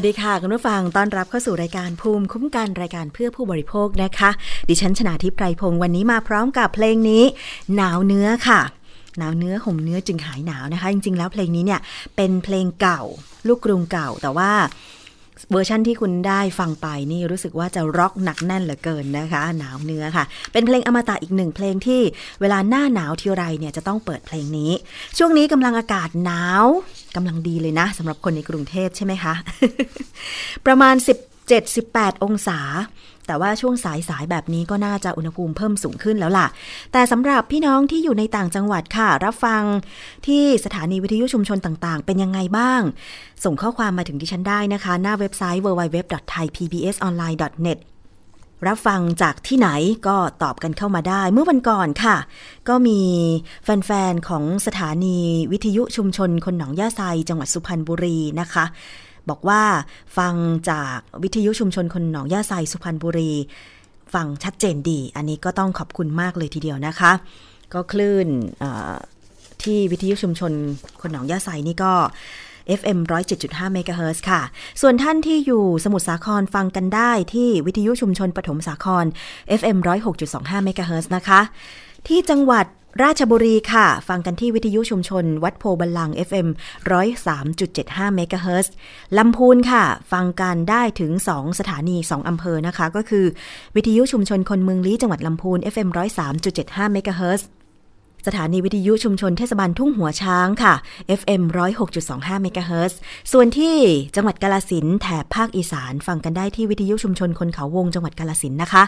วัสดีค่ะ คุณผู้ฟังต้อนรับเข้าสู่รายการภูมิคุ้มกันรายการเพื่อผู้บริโภคนะคะ ดิฉันชนะทิพไพรพงศ์วันนี้มาพร้อมกับเพลงนี้ หนาวเนื้อค่ะ หนาวเนื้อห่มเนื้อจึงหายหนาวนะคะ จริง ๆ แล้วเพลงนี้เนี่ยเป็นเพลงเก่า ลูกกรุงเก่า แต่ว่าเวอร์ชั่นที่คุณได้ฟังไปนี่รู้สึกว่าจะร็อกหนักแน่นเหลือเกินนะคะ หนาวเนื้อค่ะ เป็นเพลงอมตะอีกหนึ่งเพลงที่เวลาหน้าหนาวทีไรเนี่ยจะต้องเปิดเพลงนี้ ช่วงนี้กำลังอากาศหนาว กำลังดีเลยนะสำหรับคนในกรุงเทพใช่ไหมคะ ประมาณ 17-18 องศา แต่ว่าช่วงสายสายแบบนี้ก็น่าจะอุณหภูมิเพิ่มสูงขึ้นแล้วล่ะ แต่สำหรับพี่น้องที่อยู่ในต่างจังหวัดค่ะ รับฟังที่สถานีวิทยุชุมชนต่างๆ เป็นยังไงบ้าง ส่งข้อความมาถึงดิฉันได้นะคะ หน้าเว็บไซต์ www.thaipbsonline.net รับฟังจากที่ไหนก็ตอบกันเข้ามาได้ เมื่อวันก่อนค่ะ ก็มีแฟนๆ ของสถานีวิทยุชุมชนคนหนองย่าไซจังหวัดสุพรรณบุรีนะคะ บอกว่าฟังจากวิทยุชุมชนคนหนองย่าไซสุพรรณบุรี ฟังชัดเจนดี อันนี้ก็ต้องขอบคุณมากเลยทีเดียวนะคะ ก็คลื่นที่วิทยุชุมชนคนหนองย่าไซนี่ก็ FM 107.5เมกะเฮิร์ค่ะ ส่วนท่านที่อยู่สมุทรสาครฟังกันได้ที่วิทยุชุมชนปฐมสาคร FM 106.25เมกะเฮิรตซ์นะคะ ที่จังหวัดราชบุรีค่ะ ฟังกันที่วิทยุชุมชน วัดโพธิ์บัลลังก์ FM 103.75เมกะเฮิรตซ์ลำพูนค่ะ ฟังกันได้ถึง 2 สถานี 2 อำเภอนะคะ ก็คือ วิทยุชุมชนคนเมืองลี้จังหวัดลำพูน FM 103.75เมกะเฮิรตซ์ สถานีวิทยุชุมชนเทศบาลทุ่งหัวช้างค่ะ FM 106.25เมกะเฮิรตซ์ส่วนที่จังหวัดกาฬสินธุ์แถบภาคอีสานฟังกันได้ที่วิทยุชุมชนคนเขาวงจังหวัดกาฬสินธุ์นะคะ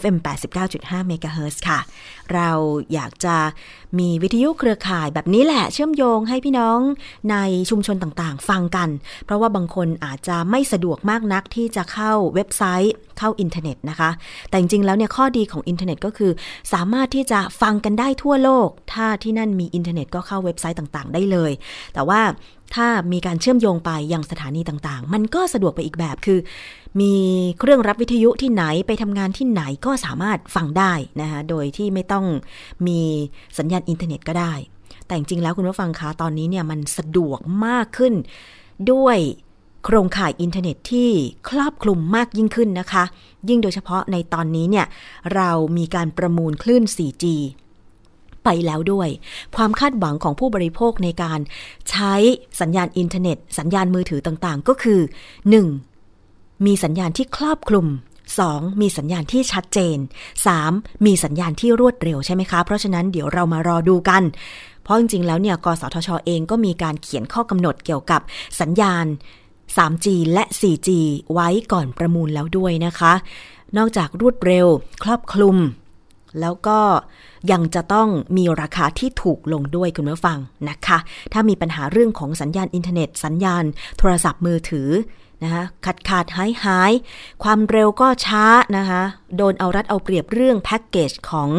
FM 89.5เมกะเฮิรตซ์ค่ะ เราอยากจะมีวิทยุเครือข่ายแบบนี้แหละเชื่อมโยงให้พี่น้องในชุมชนต่างๆ ฟังกัน เพราะว่าบางคนอาจจะไม่สะดวกมากนักที่จะเข้าเว็บไซต์เข้าอินเทอร์เน็ตนะคะ แต่จริงๆแล้วเนี่ยข้อดีของอินเทอร์เน็ตก็คือ สามารถที่จะฟังกันได้ทั่วโลกถ้าที่นั่นมีอินเทอร์เน็ตก็เข้าเว็บไซต์ต่างๆ ได้เลย แต่ว่าถ้ามีการเชื่อมโยงไปยังสถานีต่างๆ มันก็สะดวกไปอีกแบบคือ มีเครื่องรับวิทยุที่ไหนไปทำงานที่ไหนก็สามารถฟังได้นะคะโดยที่ไม่ต้องมีสัญญาณอินเทอร์เน็ตก็ได้ แต่จริงๆแล้วคุณผู้ฟังคะตอนนี้เนี่ยมันสะดวกมากขึ้น ด้วยโครงข่ายอินเทอร์เน็ตที่ครอบคลุมมากยิ่งขึ้นนะคะ ยิ่งโดยเฉพาะในตอนนี้เนี่ยเรามีการประมูลคลื่น 4G ไปแล้วด้วย ความคาดหวังของผู้บริโภคในการใช้สัญญาณอินเทอร์เน็ต สัญญาณมือถือต่างๆ ก็คือ 1. มีสัญญาณที่ครอบคลุม 2. มีสัญญาณที่ชัดเจน 3. มีสัญญาณที่รวดเร็วใช่ไหมคะ เพราะฉะนั้นเดี๋ยวเรามารอดูกัน เพราะจริงๆ แล้วเนี่ย กสทชเองก็มีการเขียนข้อกำหนดเกี่ยวกับสัญญาณ 3G และ 4G ไว้ก่อนประมูลแล้วด้วยนะคะ นอกจากรวดเร็ว ครอบคลุม แล้วก็ยังจะต้องมีราคาที่ถูกลงด้วยคุณผู้ฟังนะคะ ถ้ามีปัญหาเรื่องของสัญญาณอินเทอร์เน็ต สัญญาณโทรศัพท์มือถือนะคะขาดขาดหายหาย ความเร็วก็ช้านะคะโดนเอารัดเอาเปรียบเรื่องแพ็กเกจของ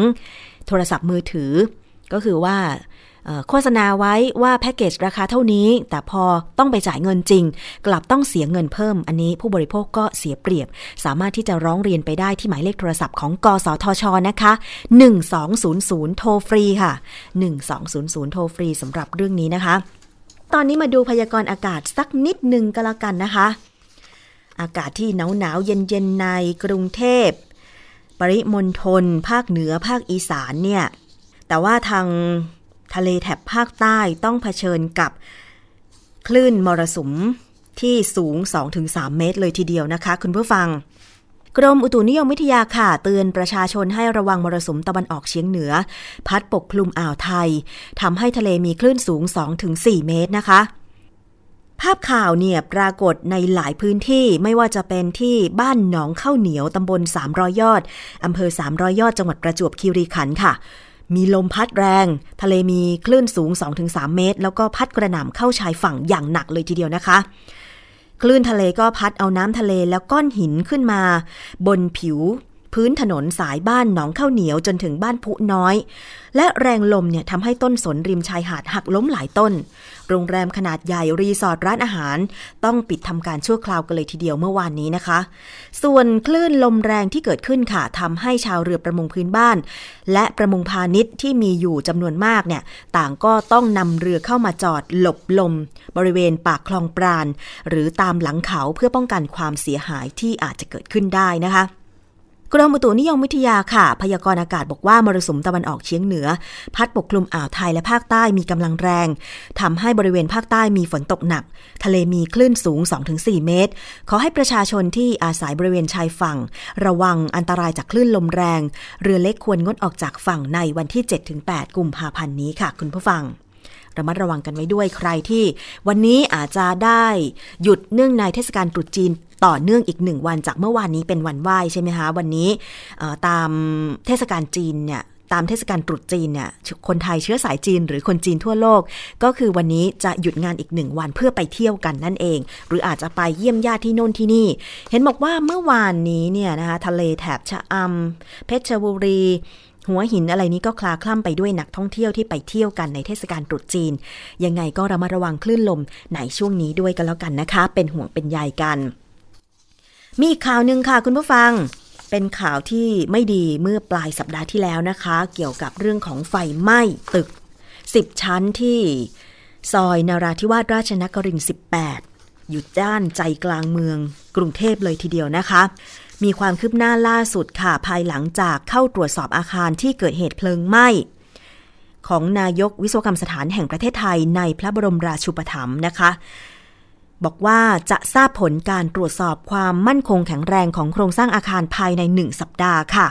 โทรศัพท์มือถือ ก็คือว่า โฆษณาไว้ว่าแพ็กเกจราคาเท่านี้ แต่พอต้องไปจ่ายเงินจริง กลับต้องเสียเงินเพิ่ม อันนี้ผู้บริโภคก็เสียเปรียบ สามารถที่จะร้องเรียนไปได้ที่หมายเลขโทรศัพท์ของกสทชนะคะ 1200 โทรฟรีค่ะ 1200 โทรฟรีสำหรับเรื่องนี้นะคะ ตอนนี้มาดูพยากรณ์อากาศสักนิดหนึ่งก็แล้วกันนะคะ อากาศที่หนาวหนาวเย็นเย็นในกรุงเทพ ปริมณฑลภาคเหนือภาคอีสานเนี่ยแต่ว่าทาง ทะเลแถบภาคใต้ต้องเผชิญกับคลื่นมรสุมที่สูง 2-3 เมตรเลยทีเดียวนะคะ คุณผู้ฟัง กรมอุตุนิยมวิทยาค่ะ เตือนประชาชนให้ระวังมรสุมตะวันออกเฉียงเหนือ พัดปกคลุมอ่าวไทยทำให้ทะเลมีคลื่นสูง 2-4 เมตรนะคะ ภาพข่าวเนี่ยปรากฏในหลายพื้นที่ไม่ว่าจะเป็นที่บ้านหนองข้าวเหนียวตำบล300ยอดอำเภอ300ยอดจังหวัดประจวบคีรีขันธ์ค่ะ มีลมพัดแรง ทะเลมีคลื่นสูง 2-3 เมตร แล้วก็พัดกระหน่ำเข้าชายฝั่งอย่างหนักเลยทีเดียวนะคะ คลื่นทะเลก็พัดเอาน้ำทะเลแล้วก้อนหินขึ้นมา บนผิว พื้นถนนสายบ้านหนองข้าวเหนียวจนถึงบ้านผุน้อย และแรงลมเนี่ยทำให้ต้นสนริมชายหาดหักล้มหลายต้น โรงแรมขนาดใหญ่รีสอร์ทร้านอาหาร ต้องปิดทำการชั่วคราวกันเลยทีเดียวเมื่อวานนี้นะคะ ส่วนคลื่นลมแรงที่เกิดขึ้นค่ะทำให้ชาวเรือประมงพื้นบ้าน และประมงพาณิชย์ที่มีอยู่จำนวนมากเนี่ยต่างก็ต้องนำเรือเข้ามาจอดหลบลม บริเวณปากคลองปราณ หรือตามหลังเขาเพื่อป้องกันความเสียหายที่อาจจะเกิดขึ้นได้นะคะ กรมอุตุนิยมวิทยาค่ะ พยากรณ์อากาศบอกว่ามรสุมตะวันออกเฉียงเหนือ พัดปกคลุมอ่าวไทยและภาคใต้มีกำลังแรงทำให้บริเวณภาคใต้มีฝนตกหนัก ทะเลมีคลื่นสูง 2-4 เมตร ขอให้ประชาชนที่อาศัยบริเวณชายฝั่ง ระวังอันตรายจากคลื่นลมแรง เรือเล็กควรงดออกจากฝั่งในวันที่ 7-8 กุมภาพันธ์นี้ค่ะ คุณผู้ฟังระมัดระวังกันไว้ด้วยใครที่ วันนี้อาจจะได้หยุดเนื่องในเทศกาลตรุษจีน ต่อเนื่องอีกหนึ่งวันจากเมื่อวานนี้เป็นวันไหว้ใช่ไหมคะ วันนี้ตามเทศกาลจีนเนี่ยตามเทศกาลตรุษจีนเนี่ยคนไทยเชื้อสายจีนหรือคนจีนทั่วโลก ก็คือวันนี้จะหยุดงานอีกหนึ่งวันเพื่อไปเที่ยวกันนั่นเอง หรืออาจจะไปเยี่ยมญาติที่โน่นที่นี่ เห็นบอกว่าเมื่อวานนี้เนี่ยนะคะทะเลแถบชะอำเพชรบุรี หัวหินอะไรนี้ก็คลาคล่ำไปด้วยนักท่องเที่ยวที่ไปเที่ยวกันในเทศกาลตรุษจีน ยังไงก็ระมัดระวังคลื่นลมในช่วงนี้ด้วยกันแล้วกันนะคะ เป็นห่วงเป็นใยกัน มีข่าวหนึ่งค่ะคุณผู้ฟัง เป็นข่าวที่ไม่ดีเมื่อปลายสัปดาห์ที่แล้วนะคะ เกี่ยวกับเรื่องของไฟไหม้ตึก 10 ชั้นที่ซอยนาราธิวาสราชนครินทร์18 อยู่ด้านใจกลางเมือง กรุงเทพเลยทีเดียวนะคะ มีความคืบหน้าล่าสุดค่ะ ภายหลังจากเข้าตรวจสอบอาคารที่เกิดเหตุเพลิงไหม้ของนายกวิศวกรรมสถานแห่งประเทศไทยในพระบรมราชูปถัมภ์นะคะ บอกว่าจะทราบผลการตรวจสอบความมั่นคงแข็งแรงของโครงสร้างอาคารภายใน 1 สัปดาห์ค่ะ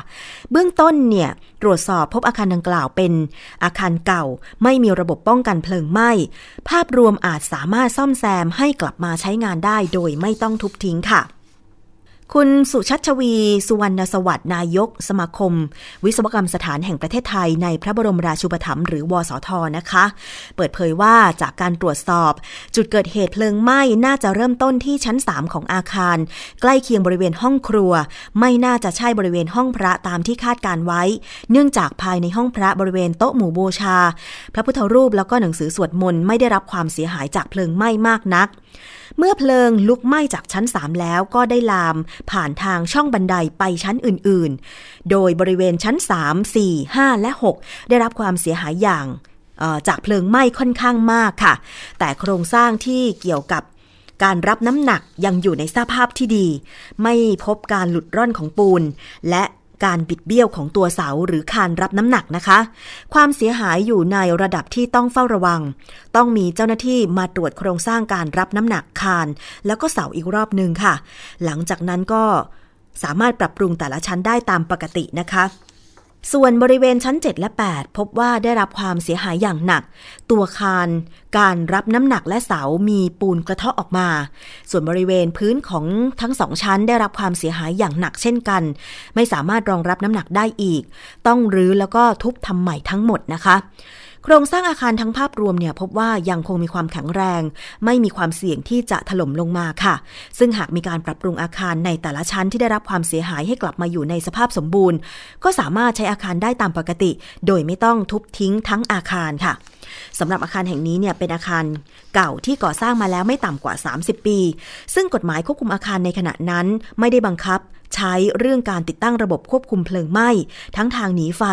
เบื้องต้นเนี่ยตรวจสอบพบอาคารดังกล่าวเป็นอาคารเก่า ไม่มีระบบป้องกันเพลิงไหม้ ภาพรวมอาจสามารถซ่อมแซมให้กลับมาใช้งานได้โดยไม่ต้องทุบทิ้งค่ะ คุณสุชัชวี สุวรรณสวัสดิ์นายก สมาคม วิศวกรรมสถานแห่งประเทศไทยในพระบรมราชูปถัมภ์หรือวสทนะคะ เปิดเผยว่าจากการตรวจสอบ จุดเกิดเหตุเพลิงไหม้น่าจะเริ่มต้นที่ชั้น 3 ของอาคาร ใกล้เคียงบริเวณห้องครัว ไม่น่าจะใช่บริเวณห้องพระตามที่คาดการไว้ เนื่องจากภายในห้องพระบริเวณโต๊ะหมู่บูชา พระพุทธรูปแล้วก็หนังสือสวดมนต์ไม่ได้รับความเสียหายจากเพลิงไหม้มากนัก เมื่อเพลิงลุกไหม้จากชั้น 3 แล้วก็ได้ลามผ่านทางช่องบันไดไปชั้นอื่นๆ โดยบริเวณชั้น 3 4 5 และ 6 ได้รับความเสียหายอย่างจากเพลิงไหม้ค่อนข้างมากค่ะ แต่โครงสร้างที่เกี่ยวกับการรับน้ำหนักยังอยู่ในสภาพที่ดี ไม่พบการหลุดร่อนของปูน และ การบิดเบี้ยวของตัวเสาหรือคานรับน้ำหนักนะคะ ความเสียหายอยู่ในระดับที่ต้องเฝ้าระวัง ต้องมีเจ้าหน้าที่มาตรวจโครงสร้างการรับน้ำหนักคาน แล้วก็เสาอีกรอบหนึ่งค่ะ หลังจากนั้นก็สามารถปรับปรุงแต่ละชั้นได้ตามปกตินะคะ ส่วนบริเวณชั้น 7 และ 8 พบว่าได้รับความเสียหายอย่างหนัก ตัวคานการรับน้ำหนักและเสามีปูนกระเทาะออกมา ส่วนบริเวณพื้นของทั้งสองชั้นได้รับความเสียหายอย่างหนักเช่นกัน ไม่สามารถรองรับน้ำหนักได้อีก ต้องรื้อแล้วก็ทุบทำใหม่ทั้งหมดนะคะ โครงสร้างอาคารทั้งภาพรวมเนี่ยพบว่ายังคงมีความแข็งแรง ไม่มีความเสี่ยงที่จะถล่มลงมาค่ะ ซึ่งหากมีการปรับปรุงอาคารในแต่ละชั้นที่ได้รับความเสียหายให้กลับมาอยู่ในสภาพสมบูรณ์ ก็สามารถใช้อาคารได้ตามปกติ โดยไม่ต้องทุบทิ้งทั้งอาคารค่ะสำหรับอาคารแห่งนี้เนี่ยเป็นอาคารเก่าที่ก่อสร้างมาแล้วไม่ต่ำกว่า 30 ปี ซึ่งกฎหมายควบคุมอาคารในขณะนั้นไม่ได้บังคับ ใช้เรื่องการติดตั้งระบบควบคุมเพลิงไหม้ ทั้งทางหนีไฟ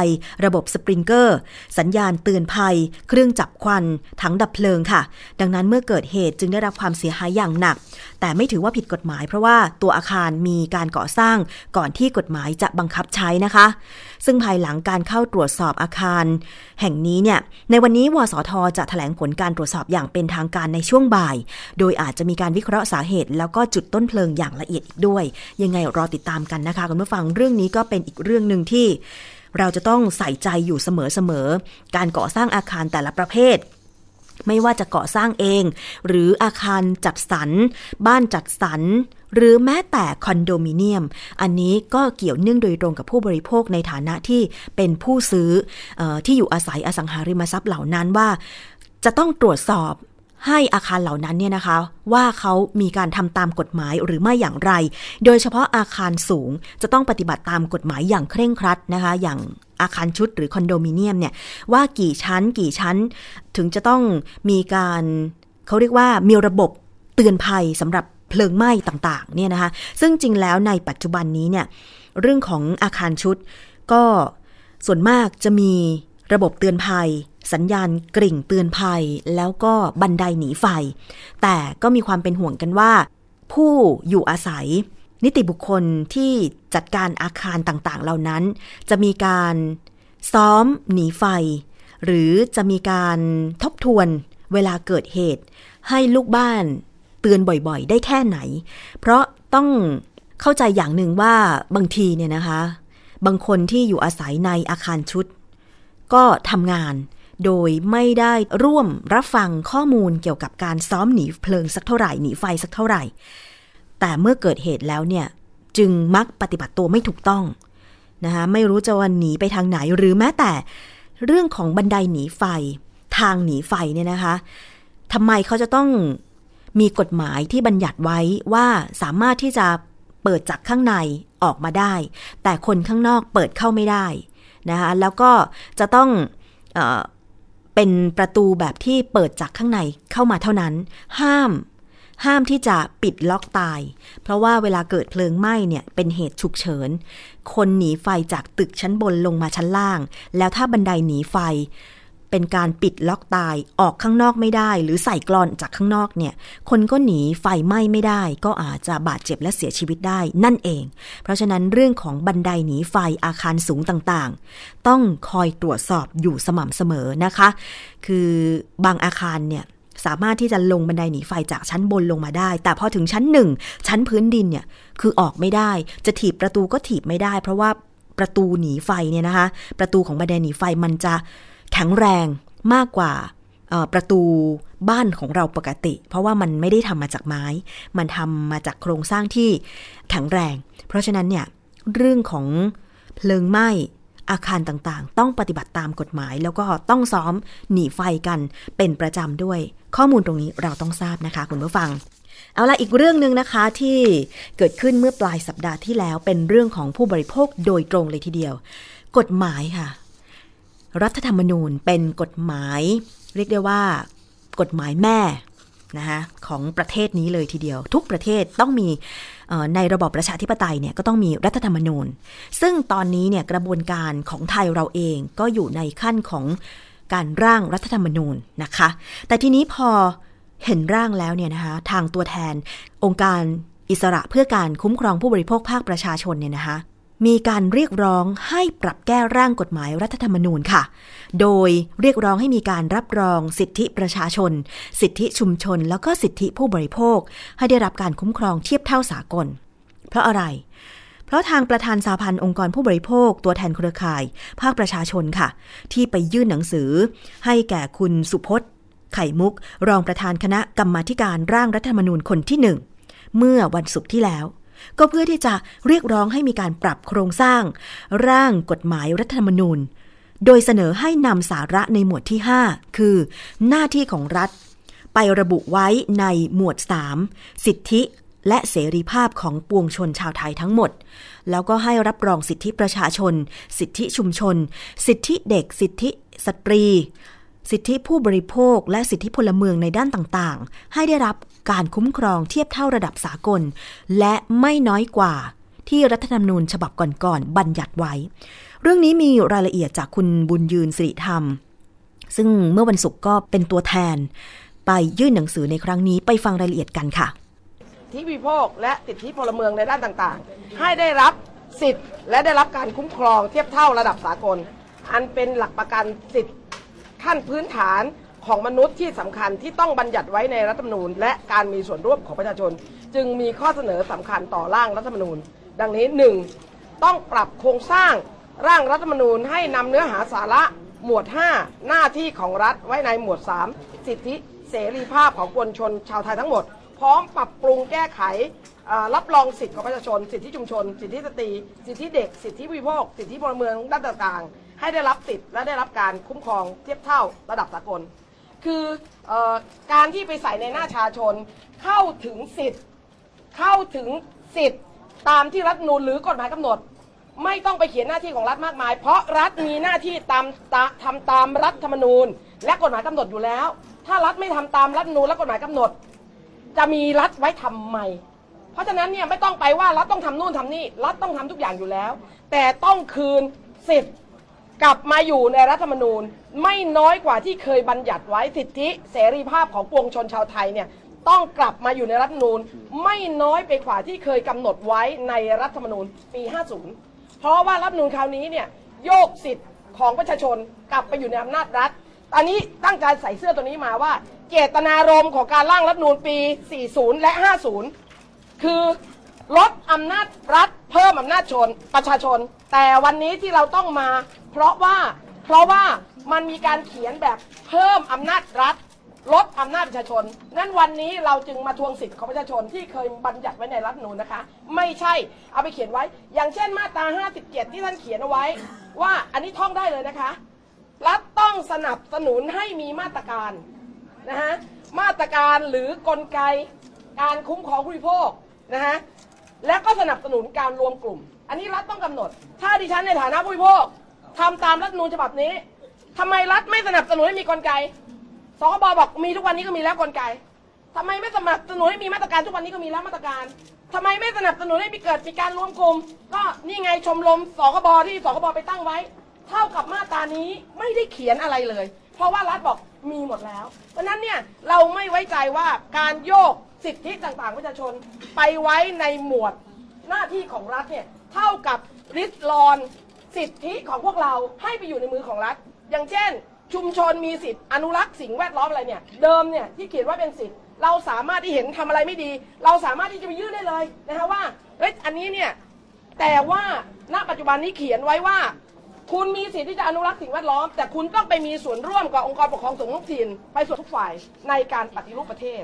ระบบสปริงเกอร์ สัญญาณเตือนภัย เครื่องจับควันถังดับเพลิงค่ะ ดังนั้นเมื่อเกิดเหตุจึงได้รับความเสียหายอย่างหนัก แต่ไม่ถือว่าผิดกฎหมายเพราะว่าตัวอาคารมีการก่อสร้างก่อนที่กฎหมายจะบังคับใช้นะคะ ซึ่งภายหลังการเข้าตรวจสอบอาคาร แห่งนี้เนี่ย ในวันนี้วสทจะแถลงผลการตรวจสอบอย่างเป็นทางการในช่วงบ่าย โดยอาจจะมีการวิเคราะห์สาเหตุ แล้วก็จุดต้นเพลิงอย่างละเอียดอีกด้วย ยังไงรอติดตามกันนะคะคุณผู้ฟังเรื่องนี้ก็เป็นอีกเรื่องหนึ่งที่ เราจะต้องใส่ใจอยู่เสมอๆการก่อสร้างอาคารแต่ละประเภทไม่ว่าจะก่อสร้างเอง หรืออาคารจัดสรร บ้านจัดสรร หรือแม้แต่คอนโดมิเนียม อันนี้ก็เกี่ยวเนื่องโดยตรงกับผู้บริโภคในฐานะที่เป็นผู้ซื้ออที่อยู่อาศัยอสังหาริมทรัพย์เหล่านั้นว่า จะต้องตรวจสอบให้อาคารเหล่านั้นเนี่ยนะคะ ว่าเขามีการทำตามกฎหมายหรือไม่อย่างไร โดยเฉพาะอาคารสูงจะต้องปฏิบัติตามกฎหมายอย่างเคร่งครัดนะคะ อย่างอาคารชุดหรือคอนโดมิเนียมเนี่ยว่ากี่ชั้นกี่ชั้น ถึงจะต้องมีการเขาเรียกว่ามีระบบเตือนภัยสำหรับ เพลิงไหม้ต่างๆเนี่ยนะคะซึ่งจริงแล้วในปัจจุบันนี้เนี่ยเรื่องของอาคารชุด ก็ส่วนมากจะมีระบบเตือนภัย สัญญาณกริ่งเตือนภัย แล้วก็บันไดหนีไฟ แต่ก็มีความเป็นห่วงกันว่า ผู้อยู่อาศัย นิติบุคคลที่จัดการอาคารต่างๆ เหล่านั้น จะมีการซ้อมหนีไฟ หรือจะมีการทบทวนเวลาเกิดเหตุ ให้ลูกบ้าน เตือนบ่อยๆ ได้แค่ไหน เพราะต้องเข้าใจอย่างหนึ่งว่าบางทีเนี่ยนะคะ บางคนที่อยู่อาศัยในอาคารชุด ก็ทำงานโดยไม่ได้ร่วมรับฟังข้อมูลเกี่ยวกับการซ้อมหนีเพลิงสักเท่าไหร่หนีไฟสักเท่าไหร่ แต่เมื่อเกิดเหตุแล้วเนี่ยจึงมักปฏิบัติตัวไม่ถูกต้องนะคะไม่รู้จะวันหนีไปทางไหนหรือแม้แต่เรื่องของบันไดหนีไฟ ทางหนีไฟเนี่ยนะคะทำไมเขาจะต้อง มีกฎหมายที่บัญญัติไว้ว่าสามารถที่จะเปิดจากข้างในออกมาได้ แต่คนข้างนอกเปิดเข้าไม่ได้นะคะแล้วก็จะต้องเป็นประตูแบบที่เปิดจากข้างในเข้ามาเท่านั้น ห้าม ห้ามที่จะปิดล็อกตาย เพราะว่าเวลาเกิดเพลิงไหม้เนี่ยเป็นเหตุฉุกเฉิน คนหนีไฟจากตึกชั้นบนลงมาชั้นล่าง แล้วถ้าบันไดหนีไฟ เป็นการปิดล็อกตายออกข้างนอกไม่ได้ หรือใส่กรอนจากข้างนอกเนี่ย คนก็หนีไฟไหม้ไม่ได้ ก็อาจจะบาดเจ็บและเสียชีวิตได้นั่นเอง เพราะฉะนั้นเรื่องของบันไดหนีไฟอาคารสูงต่างๆ ต้องคอยตรวจสอบอยู่สม่ำเสมอนะคะ คือบางอาคารเนี่ยสามารถที่จะลงบันไดหนีไฟจากชั้นบนลงมาได้ แต่พอถึงชั้นหนึ่งชั้นพื้นดินเนี่ยคือออกไม่ได้ จะถีบประตูก็ถีบไม่ได้ เพราะว่าประตูหนีไฟเนี่ยนะคะ ประตูของบันไดหนีไฟมันจะ แข็งแรงมากกว่าประตูบ้านของเราปกติ เพราะว่ามันไม่ได้ทำมาจากไม้ มันทำมาจากโครงสร้างที่แข็งแรง เพราะฉะนั้นเนี่ยเรื่องของเพลิงไหม้อาคารต่างๆ ต้องปฏิบัติตามกฎหมาย แล้วก็ต้องซ้อมหนีไฟกันเป็นประจำด้วย ข้อมูลตรงนี้เราต้องทราบนะคะ คุณผู้ฟัง เอาละอีกเรื่องหนึ่งนะคะที่เกิดขึ้นเมื่อปลายสัปดาห์ที่แล้วเป็นเรื่องของผู้บริโภคโดยตรงเลยทีเดียว กฎหมายค่ะ รัฐธรรมนูญเป็นกฎหมาย เรียกได้ว่า กฎหมายแม่นะคะของประเทศนี้เลยทีเดียว ทุกประเทศต้องมีในระบอบประชาธิปไตยเนี่ยก็ต้องมีรัฐธรรมนูญ ซึ่งตอนนี้เนี่ยกระบวนการของไทยเราเองก็อยู่ในขั้นของการร่างรัฐธรรมนูญนะคะ แต่ทีนี้พอเห็นร่างแล้วเนี่ยนะคะทางตัวแทนองค์การอิสระเพื่อการคุ้มครองผู้บริโภคภาคประชาชนเนี่ยนะคะ มีการเรียกร้องให้ปรับแก้ร่างกฎหมายรัฐธรรมนูญค่ะ โดยเรียกร้องให้มีการรับรองสิทธิประชาชน สิทธิชุมชน แล้วก็สิทธิผู้บริโภค ให้ได้รับการคุ้มครองเทียบเท่าสากล เพราะอะไร เพราะทางประธานสาพันธ์องค์กรผู้บริโภค ตัวแทนเครือข่าย ภาคประชาชนค่ะ ที่ไปยื่นหนังสือ ให้แก่คุณสุพจน์ ไข่มุก รองประธานคณะกรรมาการร่างรัฐธรรมนูญคนที่หนึ่งเมื่อวันศุกร์ที่แล้ว ก็เพื่อที่จะเรียกร้องให้มีการปรับโครงสร้าง ร่างกฎหมายรัฐธรรมนูญ โดยเสนอให้นำสาระในหมวดที่ 5 คือ หน้าที่ของรัฐ ไประบุไว้ในหมวด 3 สิทธิและเสรีภาพของปวงชนชาวไทยทั้งหมด แล้วก็ให้รับรองสิทธิประชาชน สิทธิชุมชน สิทธิเด็ก สิทธิสตรี สิทธิผู้บริโภค และสิทธิพลเมืองในด้านต่างๆ ให้ได้รับ การคุ้มครองเทียบเท่าระดับสากล และไม่น้อยกว่าที่รัฐธรรมนูญฉบับก่อนๆบัญญัติไว้ เรื่องนี้มีรายละเอียดจากคุณบุญยืนสิริธรรม ซึ่งเมื่อวันศุกร์ก็เป็นตัวแทน ไปยื่นหนังสือในครั้งนี้ไปฟังรายละเอียดกันค่ะที่วิโภคและสิทธิพลเมืองในด้านต่างๆ ให้ได้รับสิทธิ์และได้รับการคุ้มครองเทียบเท่าระดับสากล อันเป็นหลักประกันสิทธิขั้นพื้นฐาน ของมนุษย์ที่สำคัญที่ต้องบัญญัติไว้ในรัฐธรรมนูญ และการมีส่วนร่วมของประชาชน จึงมีข้อเสนอสำคัญต่อร่างรัฐธรรมนูญ ดังนี้ 1. ต้องปรับโครงสร้างร่างรัฐธรรมนูญให้นำเนื้อหาสาระหมวด 5 หน้าที่ของรัฐไว้ในหมวด 3 สิทธิเสรีภาพของปวงชนชาวไทยทั้งหมด พร้อมปรับปรุงแก้ไขรับรองสิทธิของประชาชน สิทธิชุมชน สิทธิสตรี สิทธิเด็ก สิทธิวิโภค สิทธิพลเมืองด้านต่างๆ ให้ได้รับสิทธิและได้รับการคุ้มครองเทียบเท่าระดับสากล คืออการที่ไปใส่ในหน้าชาชน เข้าถึงสิทธิ์ เข้าถึงสิทธิ์ตามที่รัฐนูลหรือกฎหมายกำหนด ไม่ต้องไปเขียนหน้าที่ของรัฐมากมาย เพราะรัฐมีหน้าที่ตามทำตามรัฐธรรมนูญ และกฎหมายกำหนดอยู่แล้ว ถ้ารัฐไม่ทำตามรัฐนูลและกฎหมายกำหนด จะมีรัฐไว้ทำไม เพราะฉะนั้นเนี่ยไม่ต้องไปว่ารัฐต้องทำนู่นทำนี่รัฐต้องทำทุกอย่างอยู่แล้ว แต่ต้องคืนสิทธิ์กลับมาอยู่ในรัฐธรรมนูญ ไม่น้อยกว่าที่เคยบัญญัติไว้สิทธิเสรีภาพของปวงชนชาวไทยเนี่ยต้องกลับมาอยู่ในรัฐธรรมนูญไม่น้อยไปกว่าที่เคยกำหนดไว้ในรัฐธรรมนูญปี 50 เพราะว่ารัฐธรรมนูญคราวนี้เนี่ยโยกสิทธิ์ของประชาชนกลับไปอยู่ในอำนาจรัฐ ตอนนี้ตั้งใจใส่เสื้อตัวนี้มาว่า เจตนารมณ์ของการร่างรัฐธรรมนูญปี 40 และ 50 คือลดอำนาจรัฐเพิ่มอำนาจชนประชาชน แต่วันนี้ที่เราต้องมา เพราะว่าเพราะว่า มันมีการเขียนแบบเพิ่มอำนาจรัฐ ลดอำนาจประชาชน นั้นวันนี้เราจึงมาทวงสิทธิ์ของประชาชนที่เคยบัญญัติไว้ในรัฐนูนนะคะ ไม่ใช่เอาไปเขียนไว้ อย่างเช่นมาตรา 57 ที่ท่านเขียนเอาไว้ ว่าอันนี้ท่องได้เลยนะคะ รัฐต้องสนับสนุนให้มีมาตรการนะฮะมาตรการหรือกลไกการคุ้มครองผู้บริโภคนะฮะและก็สนับสนุนการรวมกลุ่ม อันนี้รัฐต้องกำหนด ถ้าดิฉันในฐานะผู้บริโภคทำตามรัฐนูนฉบับนี้ ทำไมรัฐไม่สนับสนุนให้มีกลไกสคบบอกมีทุกวันนี้ก็มีแล้วกลไกทำไมไม่สนับสนุนให้มีมาตรการทุกวันนี้ก็มีแล้วมาตรการทำไมไม่สนับสนุนให้มีเกิดมีการรวมกลุ่ม ก็นี่ไงชมรมสคบที่สคบไปตั้งไว้ เท่ากับมาตรานี้ไม่ได้เขียนอะไรเลย เพราะว่ารัฐบอกมีหมดแล้ว เพราะนั้นเนี่ยเราไม่ไว้ใจว่าการโยกสิทธิต่างๆประชาชนไปไว้ในหมวดหน้าที่ของรัฐเนี่ยเท่ากับริดรอนสิทธิของพวกเราให้ไปอยู่ในมือของรัฐ อย่างเช่น ชุมชนมีสิทธิ์อนุรักษ์สิ่งแวดล้อมอะไรเนี่ย เดิมเนี่ยที่เขียนว่าเป็นสิทธิ์ เราสามารถที่เห็นทำอะไรไม่ดี เราสามารถที่จะไปยื่นได้เลยนะคะว่าเฮ้ยอันนี้เนี่ยแต่ว่าณปัจจุบันนี้เขียนไว้ว่า คุณมีสิทธิ์ที่จะอนุรักษ์สิ่งแวดล้อม แต่คุณต้องไปมีส่วนร่วมกับองค์กรปกครองส่วนท้องถิ่นไปส่วนทุกฝ่ายในการปฏิรูปประเทศ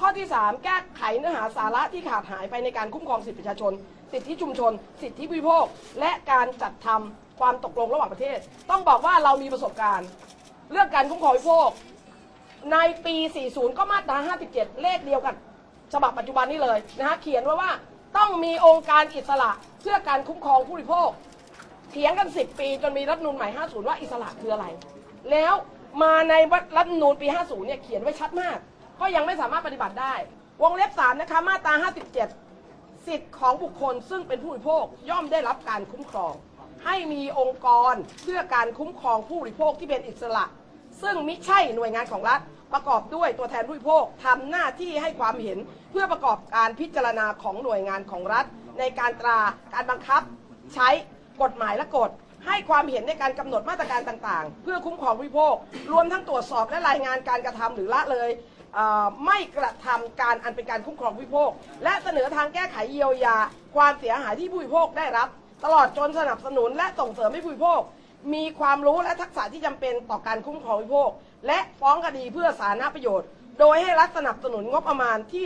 ข้อที่ 3 แก้ไขเนื้อหาสาระที่ขาดหายไปในการคุ้มครองสิทธิประชาชน สิทธิชุมชน สิทธิผู้บริโภค และการจัดทำ ความตกลงระหว่างประเทศ ต้องบอกว่าเรามีประสบการณ์ เรื่องการคุ้มครองผู้บริโภค ในปี 40 ก็มาตรา 57 เลขเดียวกันฉบับปัจจุบันนี้เลยนะฮะเขียนไว้ว่าต้องมีองค์การอิสระเพื่อการคุ้มครองผู้บริโภคเถียงกัน 10 ปีจนมีรัฐนูลใหม่ 50 ว่าอิสระคืออะไร แล้วมาในรัฐธรรมนูลปี 50 เนี่ยเขียนไว้ชัดมาก ก็ยังไม่สามารถปฏิบัติได้ วงเล็บ 3 นะคะ มาตรา 57 สิทธิ์ของบุคคลซึ่งเป็นผู้บริโภคย่อมได้รับการคุ้มครอง ให้มีองค์กรเพื่อการคุ้มครองผู้บริโภคที่เป็นอิสระ ซึ่งมิใช่หน่วยงานของรัฐประกอบด้วยตัวแทนผู้บริโภคทำหน้าที่ให้ความเห็นเพื่อประกอบการพิจารณาของหน่วยงานของรัฐ ในการตราการบังคับ ใช้กฎหมายและกฎให้ความเห็นในการกำหนดมาตรการต่างๆ เพื่อคุ้มครองผู้บริโภค รวมทั้งตรวจสอบและรายงานการกระทำหรือละเลยไม่กระทำการอันเป็นการคุ้มครองผู้บริโภค และเสนอทางแก้ไขเยียวยา ความเสียหายที่ผู้บริโภคได้รับ ตลอดจนสนับสนุนและส่งเสริมให้ผู้บริโภค มีความรู้และทักษะที่จำเป็นต่อการคุ้มครองผู้บริโภค และฟ้องคดีเพื่อสาธารณประโยชน์ โดยให้รัฐสนับสนุนงบประมาณที่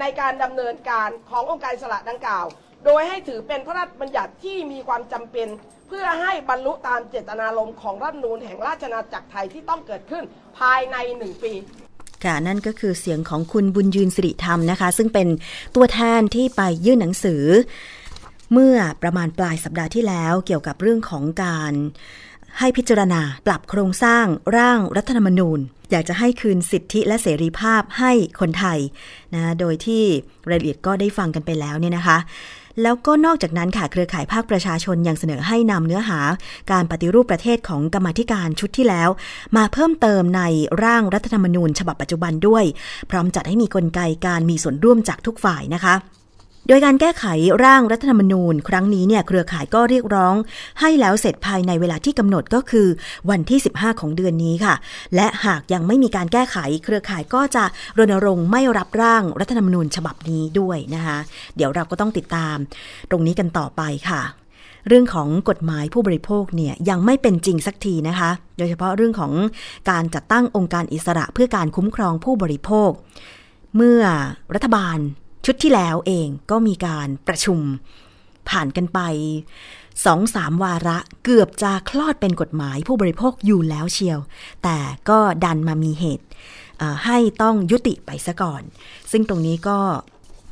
ในการดำเนินการขององค์การสระดังกล่าว โดยให้ถือเป็นพระราชบัญญัติที่มีความจำเป็น เพื่อให้บรรลุตามเจตนารมณ์ของรัฐธรรมนูญแห่งราชอาณาจักรไทยที่ต้องเกิดขึ้นภายในหนึ่งปีค่ะนั่นก็คือเสียงของคุณบุญยืนสิริธรรมนะคะ ซึ่งเป็นตัวแทนที่ไปยื่นหนังสือ เมื่อประมาณปลายสัปดาห์ที่แล้วเกี่ยวกับเรื่องของการให้พิจารณาปรับโครงสร้างร่างรัฐธรรมนูญ อยากจะให้คืนสิทธิและเสรีภาพให้คนไทยนะโดยที่รายละเอียดก็ได้ฟังกันไปแล้วเนี่ยนะคะ แล้วก็นอกจากนั้นค่ะเครือข่ายภาคประชาชนยังเสนอให้นำเนื้อหา การปฏิรูปประเทศของกรรมธิการชุดที่แล้ว มาเพิ่มเติมในร่างรัฐธรรมนูญ ฉบับปัจจุบันด้วย พร้อมจัดให้มีกลไกการมีส่วนร่วมจากทุกฝ่ายนะคะ ดยการแก้ไขร่างรัฐธรรมนูญ ครั้งนี้เนี่ยเครือข่ายก็เรียกร้อง ให้แล้วเสร็จภายในเวลาที่กำหนดก็คือวันที่ 15 ของเดือนนี้ค่ะ และหากยังไม่มีการแก้ไข เครือข่ายก็จะรณรงค์ไม่รับร่างรัฐธรรมนูญฉบับนี้ด้วยนะคะเดี๋ยวเราก็ต้องติดตาม ตรงนี้กันต่อไปค่ะเรื่องของกฎหมายผู้บริโภคเนี่ยยังไม่เป็นจริงสักทีนะคะ โดยเฉพาะเรื่องของการจัดตั้งองค์การอิสระเพื่อการคุ้มครองผู้บริโภค เมื่อรัฐบาล ชุดที่แล้วเองก็มีการประชุมผ่านกันไปสองสามวาระเกือบจะคลอดเป็นกฎหมายผู้บริโภคอยู่แล้วเชียว แต่ก็ดันมามีเหตุให้ต้องยุติไปซะก่อน ซึ่งตรงนี้ก็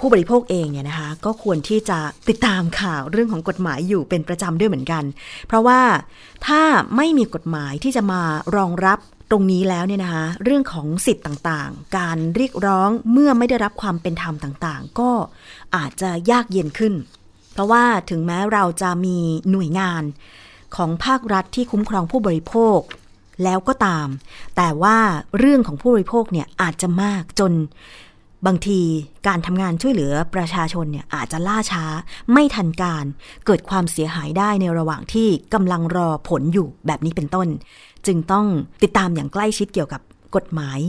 ผู้บริโภคเองเนี่ยนะคะ ก็ควรที่จะติดตามข่าวเรื่องของกฎหมายอยู่เป็นประจำด้วยเหมือนกัน เพราะว่าถ้าไม่มีกฎหมายที่จะมารองรับ ตรงนี้แล้วเนี่ยนะคะเรื่องของสิทธิ์ต่างๆ การเรียกร้องเมื่อไม่ได้รับความเป็นธรรมต่างๆ ก็อาจจะยากเย็นขึ้น เพราะว่าถึงแม้เราจะมีหน่วยงานของภาครัฐที่คุ้มครองผู้บริโภค แล้วก็ตาม แต่ว่าเรื่องของผู้บริโภคเนี่ยอาจจะมากจนบางทีการทำงานช่วยเหลือประชาชนเนี่ยอาจจะล่าช้าไม่ทันการ เกิดความเสียหายได้ในระหว่างที่กำลังรอผลอยู่แบบนี้เป็นต้น จึงต้องติดตามอย่างใกล้ชิดเกี่ยวกับกฎหมาย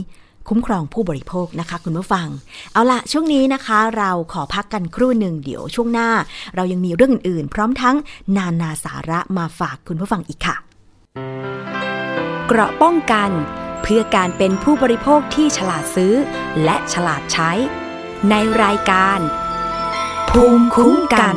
คุ้มครองผู้บริโภคนะคะ คุณผู้ฟัง เอาละช่วงนี้นะคะ เราขอพักกันครู่หนึ่งเดี๋ยวช่วงหน้า เรายังมีเรื่องอื่นๆ พร้อมทั้งนานาสาระมาฝากคุณผู้ฟังอีกค่ะ เกราะป้องกันเพื่อการเป็นผู้บริโภคที่ฉลาดซื้อ และฉลาดใช้ ในรายการ ภูมิคุ้มกัน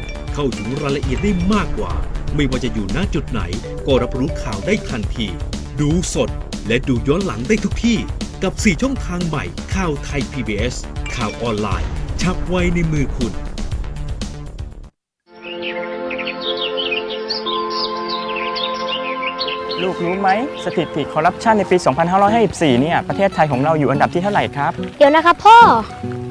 เข้าถึงรายละเอียดได้มากกว่า ไม่ว่าจะอยู่ณจุดไหน ก็รับรู้ข่าวได้ทันที ดูสดและดูย้อนหลังได้ทุกที่ กับ 4 ช่องทางใหม่ข่าวไทย PBS ข่าวออนไลน์ ชับไว้ในมือคุณลูกรู้ไหมสถิติคอร์รัปชันในปี 2554 เนี่ย ประเทศไทยของเราอยู่อันดับที่เท่าไหร่ครับ เดี๋ยวนะครับพ่อไม่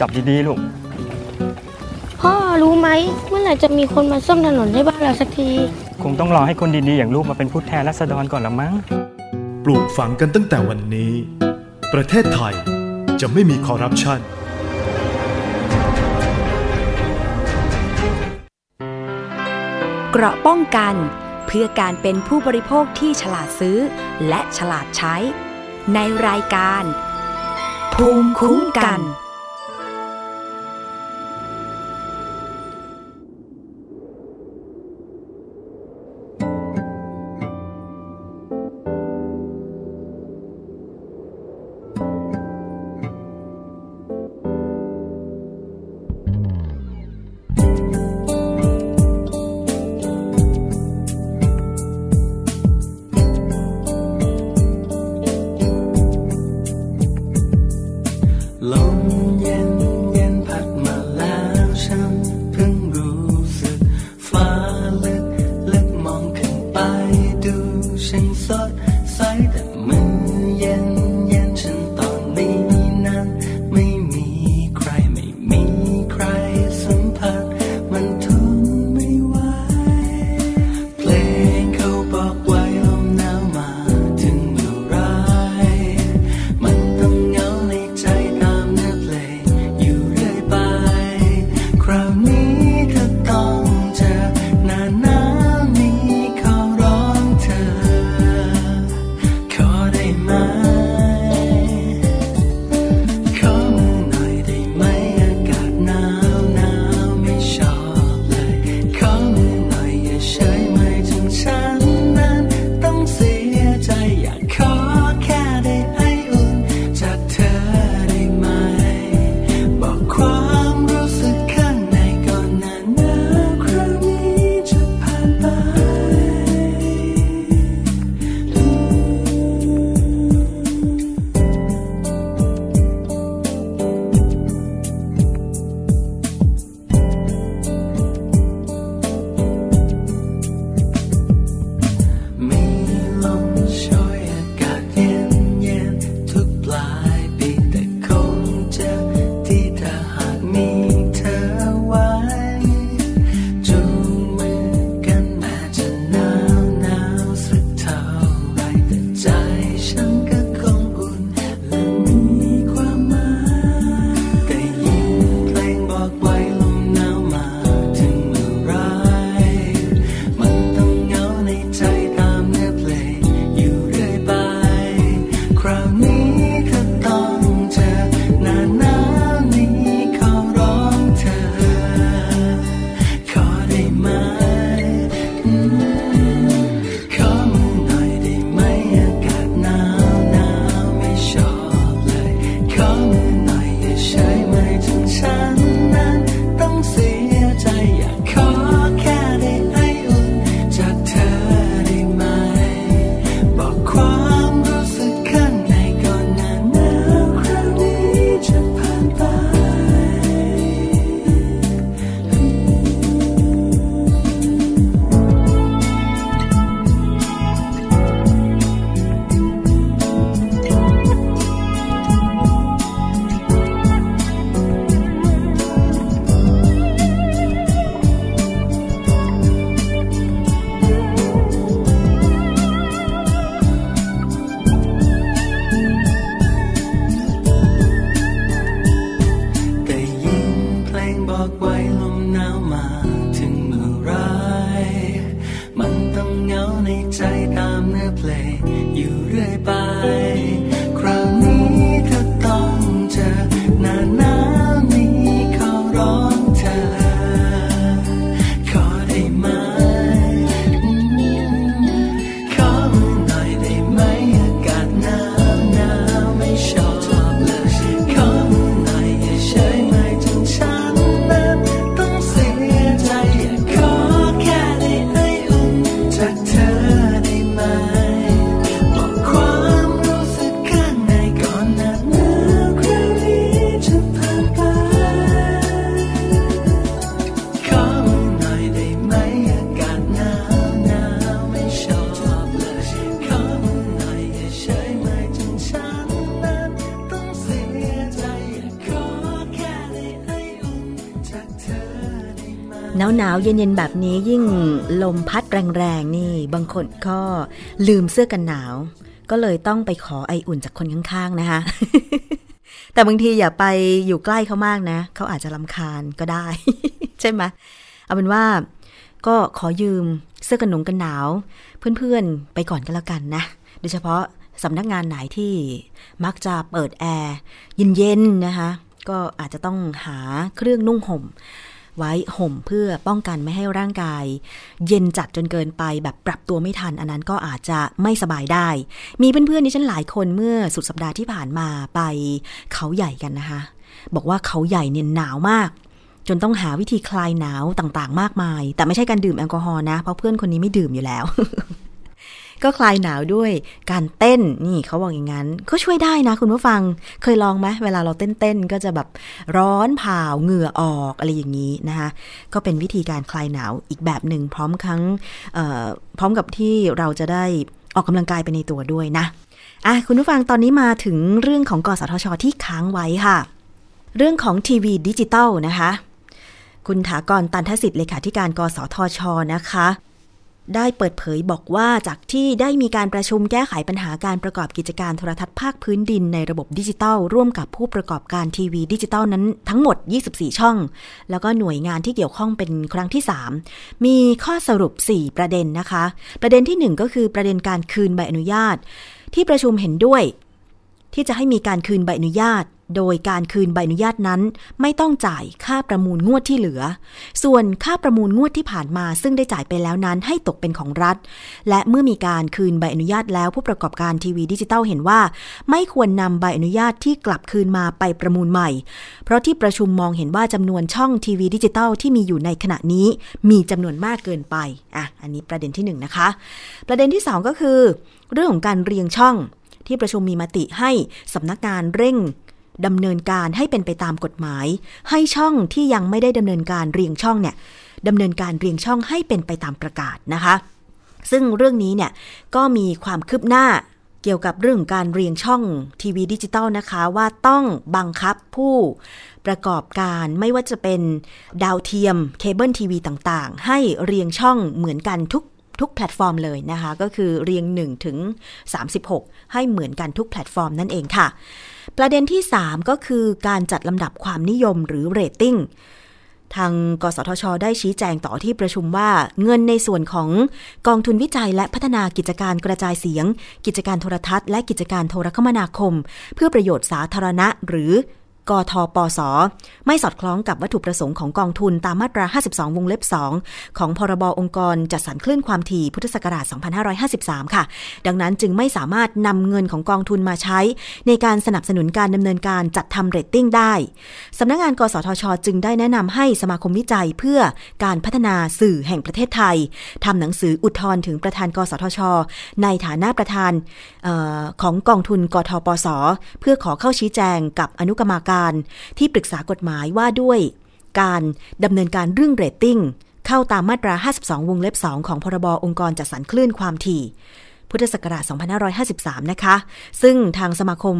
จับดีๆลูก พ่อรู้ไหมเมื่อไหร่จะมีคนมาซ่อมถนนให้บ้านเราสักที คงต้องรอให้คนดีๆอย่างลูกมาเป็นผู้แทนรัษฎรก่อนละมั้ง ปลูกฝังกันตั้งแต่วันนี้ ประเทศไทยจะไม่มีคอร์รัปชันเกราะป้องกันเพื่อการเป็นผู้บริโภคที่ฉลาดซื้อ และฉลาดใช้ ในรายการ ภูมิคุ้มกัน หนาวเย็นๆแบบนี้ยิ่งลมพัดแรงๆนี่ บางคนก็ลืมเสื้อกันหนาว ก็เลยต้องไปขอไออุ่นจากคนข้างๆนะคะ แต่บางทีอย่าไปอยู่ใกล้เขามากนะ เขาอาจจะลำคาญก็ได้ ใช่ไหมเอาเป็นว่าก็ขอยืมเสื้อกันหนงกันหนาว เพื่อนๆไปก่อนก็แล้วกันนะ โดยเฉพาะสำนักงานไหนที่มักจะเปิดแอร์เย็นๆนะคะ ก็อาจจะต้องหาเครื่องนุ่งห่ม ไว้ห่มเพื่อป้องกันไม่ให้ร่างกาย เย็นจัดจนเกินไปแบบปรับตัวไม่ทัน อันนั้นก็อาจจะไม่สบายได้ มีเพื่อนๆนี่ฉันหลายคนเมื่อสุดสัปดาห์ที่ผ่านมาไปเขาใหญ่กันนะคะ บอกว่าเขาใหญ่เนี่ยหนาวมาก จนต้องหาวิธีคลายหนาวต่างๆ มากมาย แต่ไม่ใช่การดื่มแอลกอฮอล์นะ เพราะเพื่อนคนนี้ไม่ดื่มอยู่แล้ว ก็คลายหนาวด้วยการเต้นนี่เขาบอกอย่างนั้น ก็ช่วยได้นะคุณผู้ฟังเคยลองไหมเวลาเราเต้นๆก็จะแบบร้อนเผาเหงื่อออกอะไรอย่างนี้นะคะก็เป็นวิธีการคลายหนาวอีกแบบหนึ่งพร้อมครั้งพร้อมกับที่เราจะได้ออกกำลังกายไปในตัวด้วยนะอะคุณผู้ฟังตอนนี้มาถึงเรื่องของกสทช ที่ค้างไว้ค่ะ เรื่องของทีวีดิจิตอลนะคะ คุณฐากรตัณฑสิทธิ์เลขาธิการกสทชนะคะ ได้เปิดเผยบอกว่าจากที่ได้มีการประชุมแก้ไขปัญหาการประกอบกิจการโทรทัศน์ภาคพื้นดินในระบบดิจิตอลร่วมกับผู้ประกอบการทีวีดิจิตอลนั้นทั้งหมด 24 ช่อง แล้วก็หน่วยงานที่เกี่ยวข้องเป็นครั้งที่ 3 มีข้อสรุป 4 ประเด็นนะคะ ประเด็นที่ 1 ก็คือประเด็นการคืนใบอนุญาต ที่ประชุมเห็นด้วย ที่จะให้มีการคืนใบอนุญาต โดยการคืนใบอนุญาตนั้น ไม่ต้องจ่ายค่าประมูลงวดที่เหลือ ส่วนค่าประมูลงวดที่ผ่านมา ซึ่งได้จ่ายไปแล้วนั้นให้ตกเป็นของรัฐ และเมื่อมีการคืนใบอนุญาตแล้วผู้ประกอบการทีวีดิจิตอลเห็นว่า ไม่ควรนำใบอนุญาตที่กลับคืนมาไปประมูลใหม่ เพราะที่ประชุมมองเห็นว่าจำนวนช่องทีวีดิจิตอลที่มีอยู่ในขณะนี้ มีจำนวนมากเกินไปอะอันนี้ประเด็นที่1นะคะ ประเด็นที่ 2 ก็คือ เรื่องของการเรียงช่องที่ประชุมมีมติให้สำนักงานเร่ง ดำเนินการให้เป็นไปตามกฎหมาย ให้ช่องที่ยังไม่ได้ดำเนินการเรียงช่องเนี่ยดำเนินการเรียงช่องให้เป็นไปตามประกาศนะคะ ซึ่งเรื่องนี้เนี่ยก็มีความคืบหน้าเกี่ยวกับเรื่องการเรียงช่องทีวีดิจิตอลนะคะว่าต้องบังคับผู้ประกอบการไม่ว่าจะเป็นดาวเทียมเคเบิลทีวีต่างๆ ให้เรียงช่องเหมือนกันทุกทุกแพลตฟอร์มเลยนะคะ ก็คือเรียง 1 ถึง 36 ให้เหมือนกันทุกแพลตฟอร์มนั่นเองค่ะ ประเด็นที่ 3 ก็คือการจัดลำดับความนิยมหรือเรตติ้งทางกสทช ได้ชี้แจงต่อที่ประชุมว่าเงินในส่วนของกองทุนวิจัยและพัฒนากิจการกระจายเสียง กิจการโทรทัศน์และกิจการโทรคมนาคม เพื่อประโยชน์สาธารณะหรือ กทปส ไม่สอดคล้องกับวัตถุประสงค์ของกองทุนตามมาตรา 52 วงเล็บ 2 ของพรบองค์กรจัดสรรคลื่นความถี่พุทธศักราช 2553 ค่ะ ดังนั้นจึงไม่สามารถนำเงินของกองทุนมาใช้ ในการสนับสนุนการดำเนินการจัดทำเรตติ้งได้สำนักงาน กสทช จึงได้แนะนำให้สมาคมวิจัยเพื่อการพัฒนาสื่อแห่งประเทศไทยทำหนังสืออุทธรณ์ถึงประธาน กสทช ในฐานะประธานออของกองทุนกทปส เพื่อขอเข้าชี้แจงกับอนุกรรมการการที่ปรึกษากฎหมายว่าด้วยการดำเนินการเรื่องเรตติ้งเข้าตามมาตรา 52 วงเล็บ 2 ของพรบองค์กรจัดสรรคลื่นความถี่ พุทธศักราช 2553 นะคะ ซึ่งทางสมาคม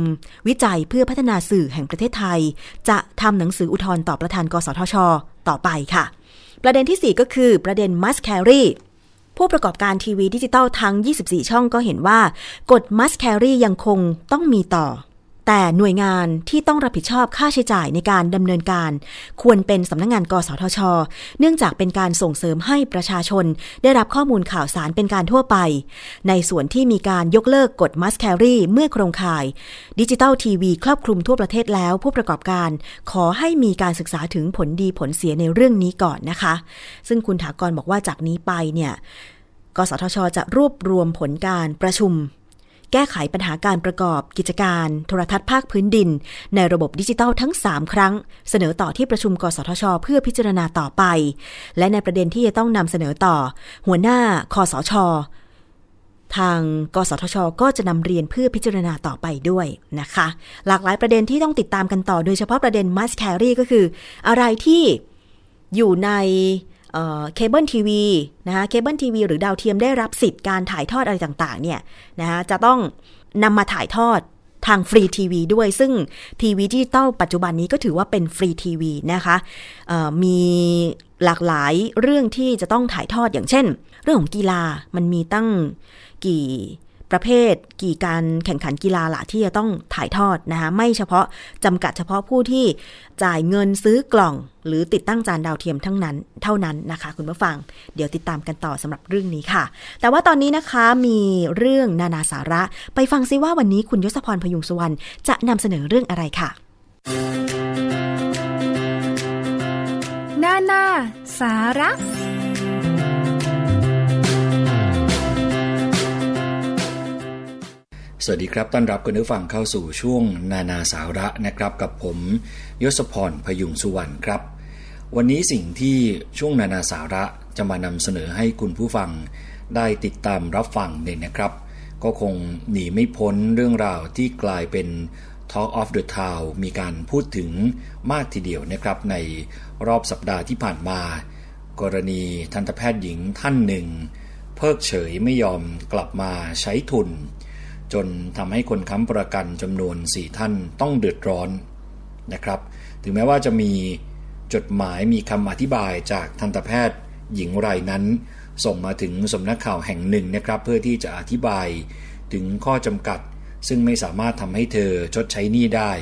วิจัยเพื่อพัฒนาสื่อแห่งประเทศไทย จะทำหนังสืออุทธรณ์ต่อประธานกสทช ต่อไปค่ะ ประเด็นที่ 4 ก็คือประเด็น must carry ผู้ประกอบการทีวีดิจิตอลทั้ง 24 ช่องก็เห็นว่ากฎ must carry ยังคงต้องมีต่อ แต่หน่วยงานที่ต้องรับผิดชอบค่าใช้จ่ายในการดำเนินการ ควรเป็นสำนักงงานกสทช เนื่องจากเป็นการส่งเสริมให้ประชาชน ได้รับข้อมูลข่าวสารเป็นการทั่วไป ในส่วนที่มีการยกเลิกกฎ must carry เมื่อโครงข่าย ดิจิตอลทีวีครอบคลุมทั่วประเทศแล้วผู้ประกอบการ ขอให้มีการศึกษาถึงผลดีผลเสียในเรื่องนี้ก่อนนะคะ ซึ่งคุณฐากรบอกว่าจากนี้ไปเนี่ยกสทช จะรวบรวมผลการประชุม แก้ไขปัญหาการประกอบกิจการโทรทัศน์ภาคพื้นดิน ในระบบดิจิตอลทั้ง 3 ครั้ง เสนอต่อที่ประชุมกสทช เพื่อพิจารณาต่อไป และในประเด็นที่จะต้องนำเสนอต่อ หัวหน้าคสชทางกสทช ก็จะนำเรียนเพื่อพิจารณาต่อไปด้วยนะคะ หลากหลายประเด็นที่ต้องติดตามกันต่อ โดยเฉพาะประเด็น must carry ก็คือ อะไรที่อยู่ใน เคเบิลทีวีนะคะเคเบิลทีวีหรือดาวเทียมได้รับสิทธิ์การถ่ายทอดอะไรต่างๆเนี่ยนะคะจะต้องนำมาถ่ายทอดทางฟรีทีวีด้วย ซึ่งทีวีดิจิตอลปัจจุบันนี้ก็ถือว่าเป็นฟรีทีวีนะคะมีหลากหลายเรื่องที่จะต้องถ่ายทอดอย่างเช่น เรื่องของกีฬามันมีตั้งกี่ ประเภทกี่การแข่งขันกีฬาละที่จะต้องถ่ายทอดนะคะไม่เฉพาะจำกัดเฉพาะผู้ที่จ่ายเงินซื้อกล่อง หรือติดตั้งจานดาวเทียมทั้งนั้นเท่านั้นนะคะ คุณผู้ฟัง เดี๋ยวติดตามกันต่อสำหรับเรื่องนี้ค่ะ แต่ว่าตอนนี้นะคะมีเรื่องนานาสาระ ไปฟังซิว่าวันนี้คุณยศพรพยุงสุวรรณจะนำเสนอเรื่องอะไรค่ะนานาสาระ สวัสดีครับ ต้อนรับคุณผู้ฟังเข้าสู่ช่วงนานาสาระนะครับ กับผมยศพรพยุงสุวรรณครับ วันนี้สิ่งที่ช่วงนานาสาระจะมานำเสนอให้คุณผู้ฟังได้ติดตามรับฟังเนี่ยนะครับ ก็คงหนีไม่พ้นเรื่องราวที่กลายเป็น Talk of the Town มีการพูดถึงมากทีเดียวนะครับในรอบสัปดาห์ที่ผ่านมา กรณีทันตแพทย์หญิงท่านหนึ่ง เพิกเฉยไม่ยอมกลับมาใช้ทุน จนทำให้คนค้ำประกันจำนวน 4 ท่านต้องเดือดร้อนนะครับ ถึงแม้ว่าจะมีจดหมายมีคำอธิบายจากทันตแพทย์หญิงรายนั้น ส่งมาถึงสำนักข่าวแห่งหนึ่งนะครับ เพื่อที่จะอธิบายถึงข้อจำกัด ซึ่งไม่สามารถทำให้เธอชดใช้หนี้ได้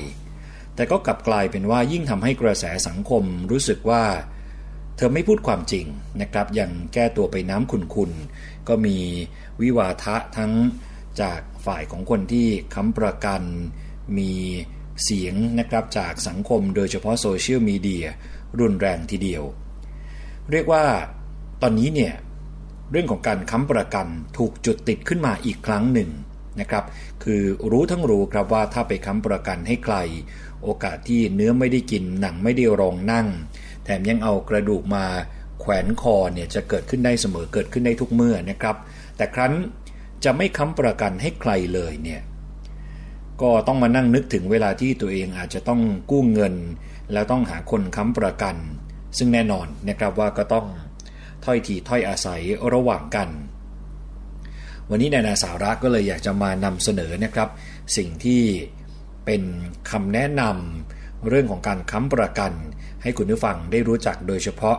แต่ก็กลับกลายเป็นว่ายิ่งทำให้กระแสสังคมรู้สึกว่า เธอไม่พูดความจริงนะครับยังแก้ตัวไปน้ำขุนๆก็มีวิวาทะทั้งจาก ฝ่ายของคนที่ค้ำประกัน มีเสียงนะครับจากสังคมโดยเฉพาะโซเชียลมีเดียรุนแรงทีเดียว เรียกว่าตอนนี้เนี่ยเรื่องของการค้ำประกันถูกจุดติดขึ้นมาอีกครั้งหนึ่งนะครับคือรู้ทั้งรู้ครับว่าถ้าไปค้ำประกันให้ใคร โอกาสที่เนื้อไม่ได้กินหนังไม่ได้รองนั่ง แถมยังเอากระดูกมาแขวนคอเนี่ยจะเกิดขึ้นได้เสมอเกิดขึ้นได้ทุกเมื่อนะครับ แต่ครั้น จะไม่ค้ำประกันให้ใครเลยเนี่ยก็ต้องมานั่งนึกถึงเวลาที่ตัวเองอาจจะต้องกู้เงิน แล้วต้องหาคนค้ำประกัน ซึ่งแน่นอนนะครับว่าก็ต้องถ้อยทีถ้อยอาศัยระหว่างกัน วันนี้ในานาสาระก็เลยอยากจะมานำเสนอนะครับ สิ่งที่เป็นคำแนะนำเรื่องของการค้ำประกัน ให้คุณผู้ฟังได้รู้จักโดยเฉพาะ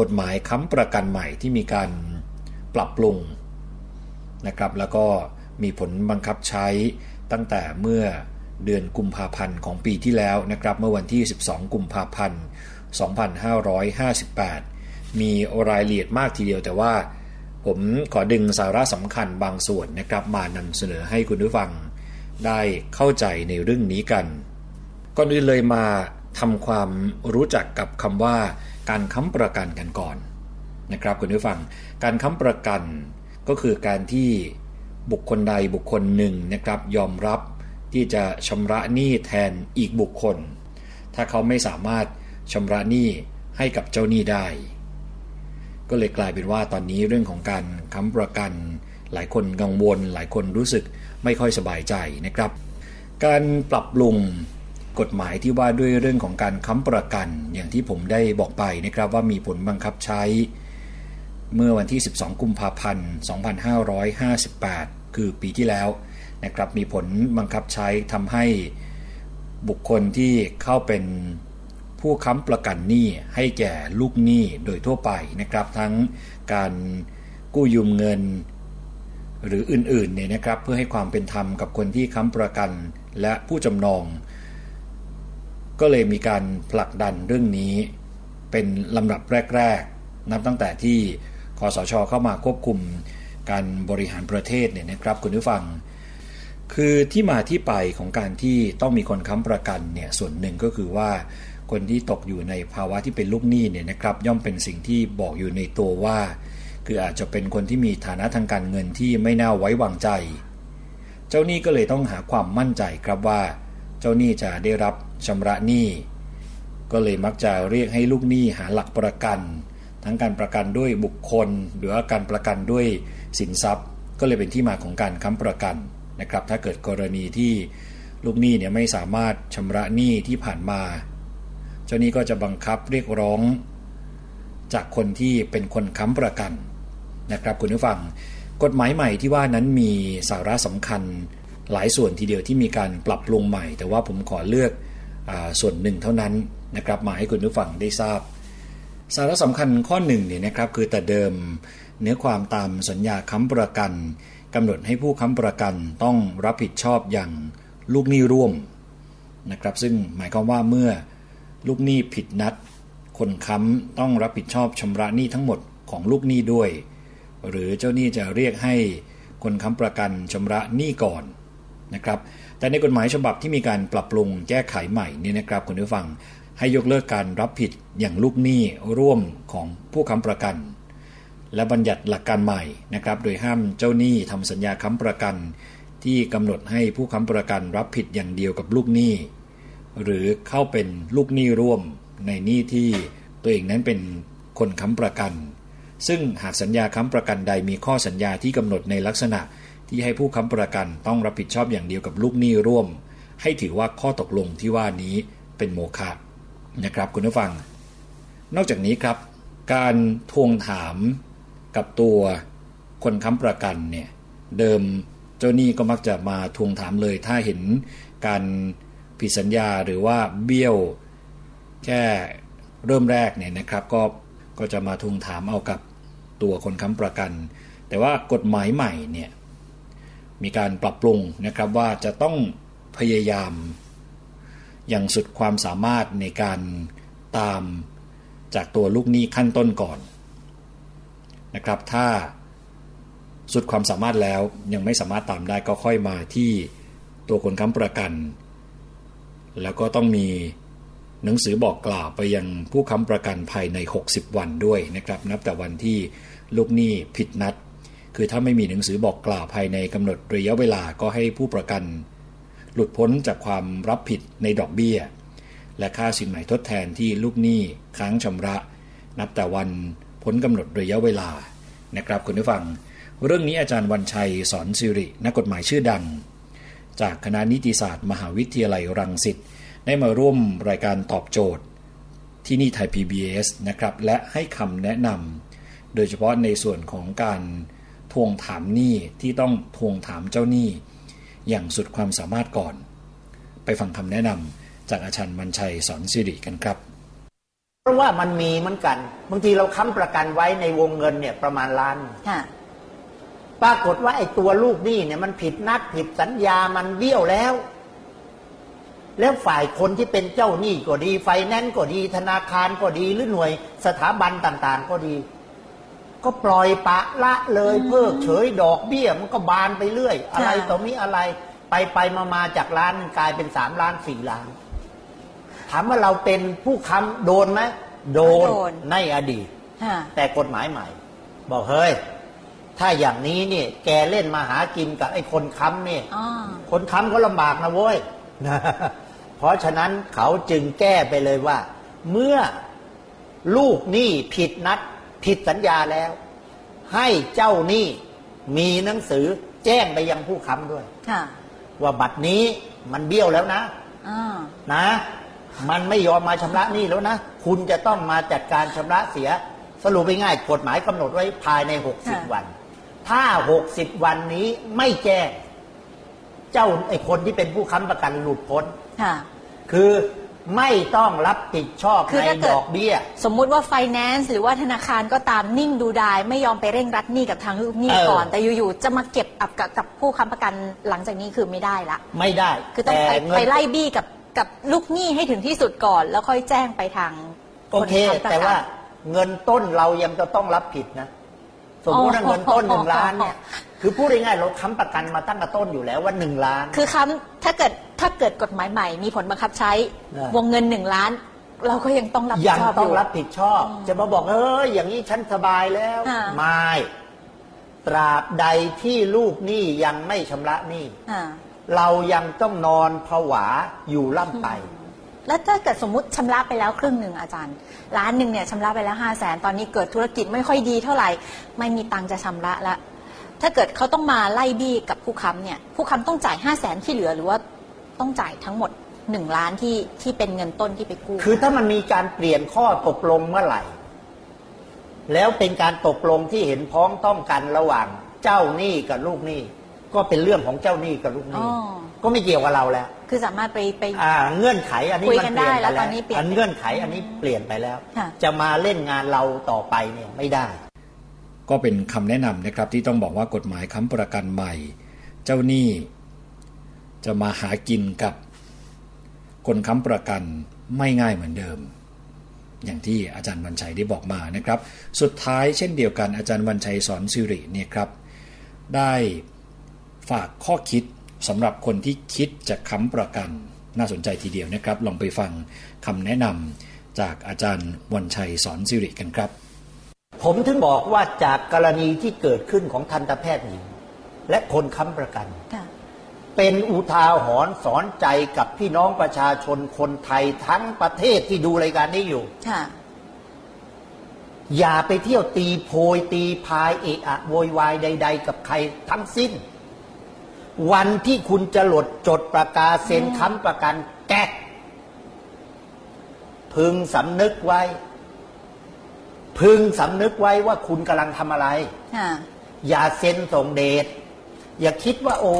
กฎหมายค้ำประกันใหม่ที่มีการปรับปรุง นะครับ แล้วก็มีผลบังคับใช้ตั้งแต่เมื่อเดือนกุมภาพันธ์ของปีที่แล้วนะครับ เมื่อวันที่ 12 กุมภาพันธ์ 2558 มีรายละเอียดมากทีเดียวแต่ว่าผมขอดึงสาระสำคัญบางส่วนนะครับ มานำเสนอให้คุณผู้ฟังได้เข้าใจในเรื่องนี้กัน ก่อนอื่นเลยมาทำความรู้จักกับคำว่าการค้ำประกันกันก่อนนะครับคุณผู้ฟัง การค้ำประกัน ก็คือการที่บุคคลใดบุคคลหนึ่งนะครับยอมรับที่จะชำระหนี้แทนอีกบุคคล ถ้าเขาไม่สามารถชำระหนี้ให้กับเจ้าหนี้ได้ ก็เลยกลายเป็นว่าตอนนี้เรื่องของการค้ำประกัน หลายคนกังวล หลายคนรู้สึกไม่ค่อยสบายใจนะครับ การปรับปรุงกฎหมายที่ว่าด้วยเรื่องของการค้ำประกัน อย่างที่ผมได้บอกไปนะครับว่ามีผลบังคับใช้ เมื่อวันที่ 12 กุมภาพันธ์ 2558 คือปีที่แล้วนะครับมีผลบังคับใช้ทำให้บุคคลที่เข้าเป็นผู้ค้ำประกันหนี้ให้แก่ลูกหนี้โดยทั่วไปนะครับ ทั้งการกู้ยืมเงิน หรืออื่นๆเนี่ยนะครับ เพื่อให้ความเป็นธรรมกับคนที่ค้ำประกันและผู้จำนอง ก็เลยมีการผลักดันเรื่องนี้เป็นลำดับแรก ๆ นับตั้งแต่ที่ คอสชเข้ามาควบคุมการบริหารประเทศเนี่ยนะครับคุณผู้ฟัง คือที่มาที่ไปของการที่ต้องมีคนค้ำประกันเนี่ยส่วนหนึ่งก็คือว่าคนที่ตกอยู่ในภาวะที่เป็นลูกหนี้เนี่ยนะครับ ย่อมเป็นสิ่งที่บอกอยู่ในตัวว่า คืออาจจะเป็นคนที่มีฐานะทางการเงินที่ไม่น่าไว้วางใจ เจ้าหนี้ก็เลยต้องหาความมั่นใจครับว่า เจ้าหนี้จะได้รับชำระหนี้ก็เลยมักจะเรียกให้ลูกหนี้หาหลักประกัน ทั้งการประกันด้วยบุคคล หรือว่าการประกันด้วยสินทรัพย์ ก็เลยเป็นที่มาของการค้ำประกันนะครับ ถ้าเกิดกรณีที่ลูกหนี้เนี่ยไม่สามารถชำระหนี้ที่ผ่านมา เจ้าหนี้ก็จะบังคับเรียกร้อง จากคนที่เป็นคนค้ำประกันนะครับคุณผู้ฟัง กฎหมายใหม่ที่ว่านั้นมีสาระสำคัญหลายส่วนทีเดียวที่มีการปรับปรุงใหม่ แต่ว่าผมขอเลือกอส่วนหนึ่งเท่านั้นนะครับมาให้คุณผู้ฟังได้ทราบ สาระสำคัญข้อหนึ่งเนี่ยนะครับคือแต่เดิมเนื้อความตามสัญญาค้ำประกันกำหนดให้ผู้ค้ำประกันต้องรับผิดชอบอย่างลูกหนี้ร่วมนะครับซึ่งหมายความว่าเมื่อลูกหนี้ผิดนัด คนค้ำต้องรับผิดชอบชำระหนี้ทั้งหมดของลูกหนี้ด้วย หรือเจ้าหนี้จะเรียกให้คนค้ำประกันชำระหนี้ก่อนนะครับแต่ในกฎหมายฉบับที่มีการปรับปรุงแก้ไขใหม่นี่นะครับคุณผู้ฟัง ให้ยกเลิกการรับผิดอย่างลูกหนี้ร่วมของผู้ค้ำประกัน และบัญญัติหลักการใหม่นะครับ โดยห้ามเจ้าหนี้ทำสัญญาค้ำประกัน ที่กำหนดให้ผู้ค้ำประกันรับผิดอย่างเดียวกับลูกหนี้ หรือเข้าเป็นลูกหนี้ร่วมในหนี้ที่ตัวเองนั้นเป็นคนค้ำประกัน ซึ่งหากสัญญาค้ำประกันใดมีข้อสัญญาที่กำหนดในลักษณะที่ให้ผู้ค้ำประกันต้องรับผิดชอบอย่างเดียวกับลูกหนี้ร่วม ให้ถือว่าข้อตกลงที่ว่านี้เป็นโมฆะ นะครับคุณผู้ฟัง นอกจากนี้ครับ การทวงถามกับตัวคนค้ำประกันเนี่ยเดิมเจ้าหนี้ก็มักจะมาทวงถามเลย ถ้าเห็นการผิดสัญญาหรือว่าเบี้ยวแค่เริ่มแรกเนี่ยนะครับก็ก็จะมาทวงถามเอากับตัวคนค้ำประกัน แต่ว่ากฎหมายใหม่เนี่ยมีการปรับปรุงนะครับว่าจะต้องพยายาม อย่างสุดความสามารถในการตามจากตัวลูกหนี้ขั้นต้นก่อนนะครับ ถ้าสุดความสามารถแล้วยังไม่สามารถตามได้ก็ค่อยมาที่ตัวคนค้ำประกัน แล้วก็ต้องมีหนังสือบอกกล่าวไปยังผู้ค้ำประกันภายใน 60 วันด้วยนะครับ นับแต่วันที่ลูกหนี้ผิดนัด คือถ้าไม่มีหนังสือบอกกล่าวภายในกำหนดระยะเวลาก็ให้ผู้ประกัน หลุดพ้นจากความรับผิดในดอกเบี้ย และค่าสินไหม่ทดแทนที่ลูกหนี้ค้างชำระ นับแต่วันพ้นกำหนดระยะเวลานะครับคุณผู้ฟัง เรื่องนี้อาจารย์วันชัยสอนสิรินักกฎหมายชื่อดัง จากคณะนิติศาสตร์มหาวิทยาลัยรังสิตได้มาร่วมรายการตอบโจทย์ ที่นี่ไทย PBS นะครับและให้คำแนะนำโดยเฉพาะในส่วนของการทวงถามหนี้ที่ต้องทวงถามเจ้าหนี้ อย่างสุดความสามารถก่อน ไปฟังคำแนะนำจากอาจารย์มันชัยสอนสิริกันครับ เพราะว่ามันมีเหมือนกันบางทีเราค้ำประกันไว้ในวงเงินเนี่ยประมาณล้านค่ะปรากฏว่าไอ้ตัวลูกหนี้เนี่ยมันผิดนัดผิดสัญญามันเบี้ยวแล้ว แล้วฝ่ายคนที่เป็นเจ้าหนี้ก็ดีไฟแนนซ์ก็ดีธนาคารก็ดีหรือหน่วยสถาบันต่าง ๆ ก็ดี ก็ปล่อยปะละเลยเพิกเฉยดอกเบี้ยมันก็บานไปเรื่อย อะไรต่อมีอะไร ไปไปมามาจากล้านหนึ่งกลายเป็นสามล้านสี่ล้าน ถามว่าเราเป็นผู้ค้ำโดนไหมโดนโดนในอดีตค่ะแต่กฎหมายใหม่ บอกเฮ้ยถ้าอย่างนี้เนี่ยแกเล่นมาหากินกับไอ้คนค้ำเนี่ยอ๋อคนค้ำก็ลำบากนะเว้ยเพราะฉะนั้นเขาจึงแก้ไปเลยว่า เมื่อลูกหนี้ผิดนัด ผิดสัญญาแล้ว ให้เจ้าหนี้มีหนังสือแจ้งไปยังผู้ค้ำด้วยค่ะว่าบัตรนี้มันเบี้ยวแล้วนะอ่านะ มันไม่ยอมมาชำระหนี้แล้วนะ คุณจะต้องมาจัดการชำระเสีย สรุปง่ายๆกฎหมายกำหนดไว้ภายใน 60 วัน ถ้า 60 วันนี้ไม่แจ้ง เจ้าไอ้คนที่เป็นผู้ค้ำประกันหลุดพ้นค่ะคือ ไม่ต้องรับผิดชอบคือในถ้าเกิด ดอกเบี้ย สมมุติว่าไฟแนนซ์หรือว่าธนาคารก็ตามนิ่งดูดายไม่ยอมไปเร่งรัดหนี้กับทางลูกหนี้เออ ก่อน แต่อยู่ๆจะมาเก็บอับกับกับผู้ค้ำประกันหลังจากนี้คือไม่ได้ละ ไม่ได้คือต้องไปแต่เงินไปไล่บี้กับกับลูกหนี้ให้ถึงที่สุดก่อน แล้วค่อยแจ้งไปทางโอคนเคค้ำประแต่กัว่าเงินต้นเรายังจะต้องรับผิดนะ สมมติว่าอ๋อเงินต้นหนึ่งล้านเนี่ย คือพูดง่ายๆเราค้ำประกันมาตั้งแต่ต้นอยู่แล้วว่าหนึ่งล้าน คือค้ำถ้าเกิด ถ้าเกิดกฎหมายใหม่มีผลบังคับใช้ได้วงเงินหนึ่งล้าน เราก็ยังต้องรับผิดยังชอบต้องยู่ รับผิดชอบ จะมาบอกเอออย่างนี้ฉันสบายแล้วอ่า ไม่ตราบใดที่ลูกหนี้ยังไม่ชำระหนี้อ่าเรายังต้องนอนผวาอยู่ล่ำไป แล้วถ้าเกิดสมมติชำระไปแล้วครึ่งหนึ่งอาจารย์ล้านหนึ่งเนี่ยชำระไปแล้วห้าแสนตอนนี้เกิดธุรกิจไม่ค่อยดีเท่าไหร่ ไม่มีตังค์จะชำระละถ้าเกิดเขาต้องมาไล่บี้กับผู้ค้ำเนี่ย ผู้ค้ำต้องจ่ายห้าแสนที่เหลือหรือว่า ต้องจ่ายทั้งหมดหนึ่งล้านที่ที่เป็นเงินต้นที่ไปกู้ คือถ้ามันมีการเปลี่ยนข้อตกลงเมื่อไหร่ แล้วเป็นการตกลงที่เห็นพ้องต้องกันระหว่างเจ้าหนี้กับลูกหนี้ ก็เป็นเรื่องของเจ้าหนี้กับลูกหอ๋นี้อก็ไม่เกี่ยวกับเราแล้ว คือสามารถไปไป อ่าเงื่อนไขอันนี้คุยมันกันเปลี่ยนได้ไปแล้วตแล้อวนนี้เปลี่ยนอันเงื่อนไขอันนี้เปลี่ยนไปแล้ว ค่ะ จะมาเล่นงานเราต่อไปเนี่ยไม่ได้ ก็เป็นคำแนะนำนะครับที่ต้องบอกว่ากฎหมายค้ำประกันใหม่ เจ้าหนี้ จะมาหากินกับคนค้ำประกันไม่ง่ายเหมือนเดิม อย่างที่อาจารย์วันชัยได้บอกมานะครับ สุดท้ายเช่นเดียวกันอาจารย์วันชัยสอนสิริเนี่ยครับ ได้ฝากข้อคิดสำหรับคนที่คิดจะค้ำประกันน่าสนใจทีเดียวนะครับ ลองไปฟังคำแนะนำจากอาจารย์วันชัยสอนสิริกันครับ ผมถึงบอกว่าจากกรณีที่เกิดขึ้นของทันตแพทย์หญิงและคนค้ำประกันค่ะ เป็นอุทาหรณ์สอนใจกับพี่น้องประชาชนคนไทยทั้งประเทศที่ดูรายการนี้อยู่ ค่ะ อย่าไปเที่ยวตีโพยตีพายเอะอะโวยวายใด ๆ กับใครทั้งสิ้น วันที่คุณจะหลดจดประกาศเซ็นค้ำประกันแก๊กพึงสำนึกไว้ พึงสำนึกไว้ว่าคุณกำลังทำอะไร ค่ะ อย่าเซ็นส่งเดช อย่าคิดว่าโอ้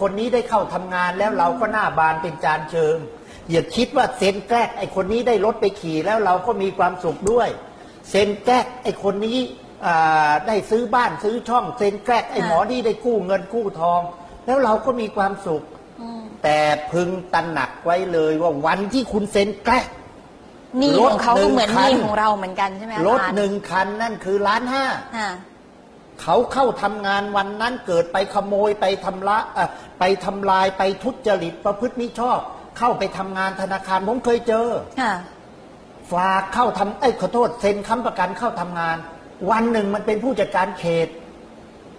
คนนี้ได้เข้าทำงานแล้วเราก็หน้าบานเป็นจานเชิง อย่าคิดว่าเซ็นแกล้งไอ้คนนี้ได้รถไปขี่แล้วเราก็มีความสุขด้วย เซ็นแกล้งไอ้คนนี้อ่าได้ซื้อบ้านซื้อช่อง เซ็นแกล้งไอ้หมอนี่ได้กู้เงินกู้ทอง แล้วเราก็มีความสุข แต่พึงตระหนักไว้เลยว่าวันที่คุณเซ็นแกล้งหนี้ของเขาก็เหมือนรถหหนึ่นี้งคันของเราเหมือนกันใช่ไหมอารถจารย์หนึ่งคันนั่นคือล้านห้าค่ะ เขาเข้าทำงานวันนั้นเกิดไปขโมยไปทำละเอ่อไปทำลายไปทุจริตประพฤติมิชอบ เข้าไปทำงานธนาคารผมเคยเจอค่ะฝากเข้าทำเอ้ยขอโทษเซ็นค้ำประกันเข้าทำงาน วันหนึ่งมันเป็นผู้จัดการเขต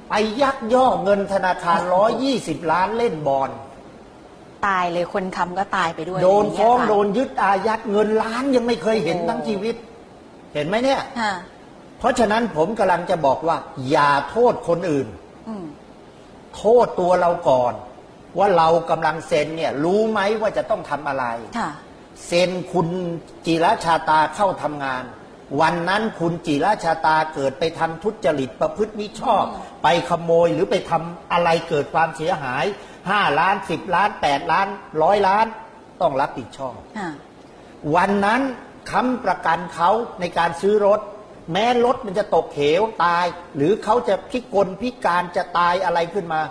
ไปยักย่อเงินธนาคารร้อยี่สิบล้านเล่นบอลตายเลยคนค้ำก็ตายไปด้วย โดนย่าเยฟ้องค่ะโดนยึดอายัดเงินล้านยังไม่เคยเห็นทั้งชีวิต เห็นไหมเนี่ยค่ะ เพราะฉะนั้นผมกำลังจะบอกว่า อย่าโทษคนอื่นอืมโทษตัวเราก่อน ว่าเรากำลังเซ็นเนี่ย รู้ไหมว่าจะต้องทำอะไรค่ะเซ็นคุณจิรชาตาเข้าทำงาน วันนั้นคุณจิรชาตาเกิดไปทำทุจริตประพฤติมิชอบ ไปขโมยหรือไปทำอะไรเกิดความเสียหายห้าล้านสิบล้านแปดล้านร้อยล้าน ต้องรับผิดชอบค่ะวันนั้นค้ำประกันเขาในการซื้อรถ แม้รถมันจะตกเหวตาย หรือเขาจะพิกลพิการจะตายอะไรขึ้นมา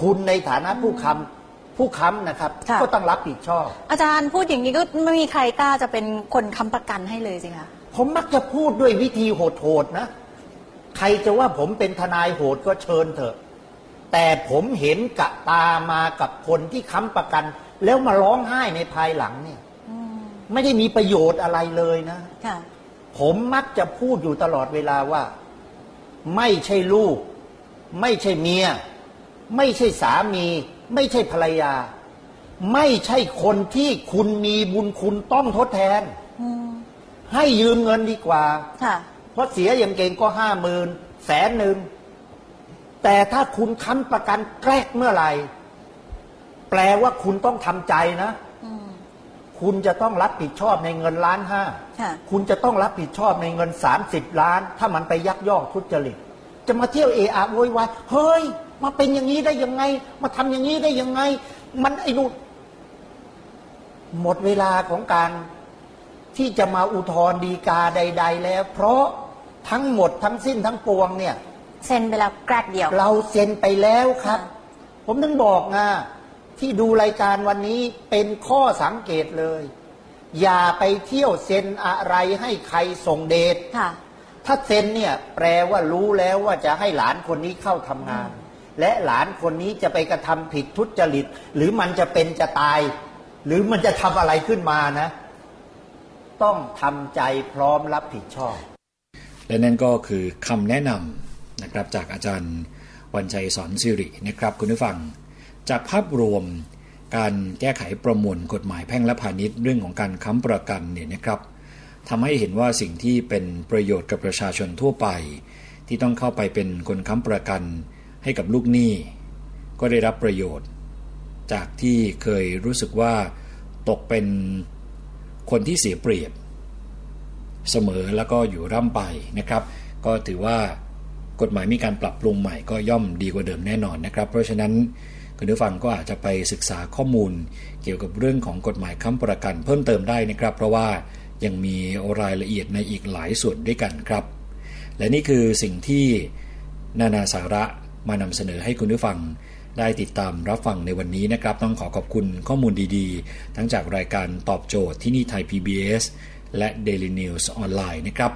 คุณในฐานะผู้ค้ำผู้ค้ำนะครับ ค่ะ ก็ต้องรับผิดชอบ อาจารย์พูดอย่างนี้ก็ไม่มีใครกล้าจะเป็นคนค้ำประกันให้เลยสิคะ ผมมักจะพูดด้วยวิธีโหดๆนะ ใครจะว่าผมเป็นทนายโหดก็เชิญเถอะ แต่ผมเห็นกะตามากับคนที่ค้ำประกัน แล้วมาร้องไห้ในภายหลังเนี่ย ไม่ได้มีประโยชน์อะไรเลยนะ ค่ะ ผมมักจะพูดอยู่ตลอดเวลาว่า ไม่ใช่ลูก ไม่ใช่เมีย ไม่ใช่สามี ไม่ใช่ภรรยา ไม่ใช่คนที่คุณมีบุญคุณต้องทดแทนอืมให้ยืมเงินดีกว่าค่ะเพราะเสียอย่างเก่งก็ห้าหมื่นแสนหนึ่งแต่ถ้าคุณค้ำประกันแกล้กเมื่อไหร่ แปลว่าคุณต้องทำใจนะอืม คุณจะต้องรับผิดชอบในเงินล้านห้าค่ะคุณจะต้องรับผิดชอบในเงิน 30 ล้าน ถ้ามันไปยักยอกทุจริต จะมาเที่ยวเอะอะโวยวายเฮ้ย มาเป็นอย่างนี้ได้ยังไง มาทำอย่างนี้ได้ยังไง มันไอ้นู่นหมดเวลาของการที่จะมาอุทธรณ์ดีกาใด ๆ แล้ว เพราะทั้งหมดทั้งสิ้นทั้งปวงเนี่ย เซ็นไปแล้วแกรกเดียว เราเซ็นไปแล้วครับค่ะผมถึงบอกนะ ที่ดูรายการวันนี้เป็นข้อสังเกตเลย อย่าไปเที่ยวเซ็นอะไรให้ใครส่งเดชค่ะถ้าเซ็นเนี่ยแปลว่ารู้แล้วว่าจะให้หลานคนนี้เข้าทำงาน และหลานคนนี้จะไปกระทำผิดทุจริต หรือมันจะเป็นจะตาย หรือมันจะทำอะไรขึ้นมานะ ต้องทำใจพร้อมรับผิดชอบ และนั่นก็คือคำแนะนำนะครับจากอาจารย์วันชัยสอนสิรินะครับคุณผู้ฟัง จากภาพรวมการแก้ไขประมวลกฎหมายแพ่งและพาณิชย์เรื่องของการค้ำประกันเนี่ยนะครับทำให้เห็นว่าสิ่งที่เป็นประโยชน์กับประชาชนทั่วไป ที่ต้องเข้าไปเป็นคนค้ำประกันให้กับลูกหนี้ ก็ได้รับประโยชน์ จากที่เคยรู้สึกว่าตกเป็นคนที่เสียเปรียบ เสมอแล้วก็อยู่ร่ำไปนะครับ ก็ถือว่ากฎหมายมีการปรับปรุงใหม่ก็ย่อมดีกว่าเดิมแน่นอนนะครับ เพราะฉะนั้น คุณผู้ฟังก็อาจจะไปศึกษาข้อมูล เกี่ยวกับเรื่องของกฎหมายค้ำประกันเพิ่มเติมได้นะครับ เพราะว่ายังมีรายละเอียดในอีกหลายส่วนด้วยกันครับ และนี่คือสิ่งที่นานาสาระมานำเสนอให้คุณผู้ฟังได้ติดตามรับฟังในวันนี้นะครับ ต้องขอขอบคุณข้อมูลดีๆ ทั้งจากรายการตอบโจทย์ที่นี่ไทย PBS และ Daily News ออนไลน์นะครับ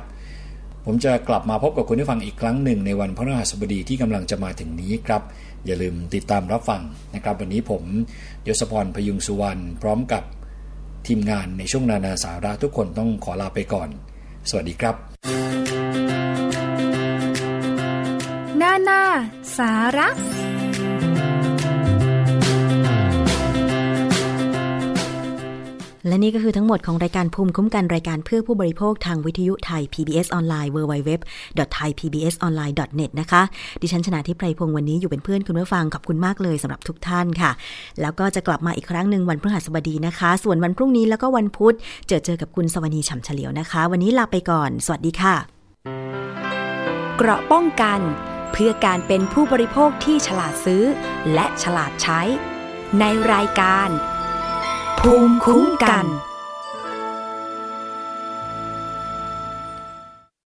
ผมจะกลับมาพบกับคุณผู้ฟังอีกครั้งหนึ่งในวันพฤหัสบดีที่กำลังจะมาถึงนี้ครับ อย่าลืมติดตามรับฟังนะครับ วันนี้ผมยศพรพยุงสุวรรณพร้อมกับทีมงานในช่วงนานาสาระทุกคนต้องขอลาไปก่อน สวัสดีครับ นานาสาระ และนี่ก็คือทั้งหมดของรายการภูมิคุ้มกันรายการเพื่อผู้บริโภคทางวิทยุไทย PBS ออนไลน์ www.thaipbsonline.net นะคะ ดิฉันชนะทิพไพรพงศ์วันนี้อยู่เป็นเพื่อนคุณผู้ฟังขอบคุณมากเลยสำหรับทุกท่านค่ะ แล้วก็จะกลับมาอีกครั้งหนึ่งวันพฤหัสบดีนะคะ ส่วนวันพรุ่งนี้แล้วก็วันพุธเจอเจอกับคุณสวนีฉ่ำเฉลียวนะคะ วันนี้ลาไปก่อน สวัสดีค่ะ เกราะป้องกัน เพื่อการเป็นผู้บริโภคที่ฉลาดซื้อ และฉลาดใช้ ในรายการ ภูมิคุ้มกัน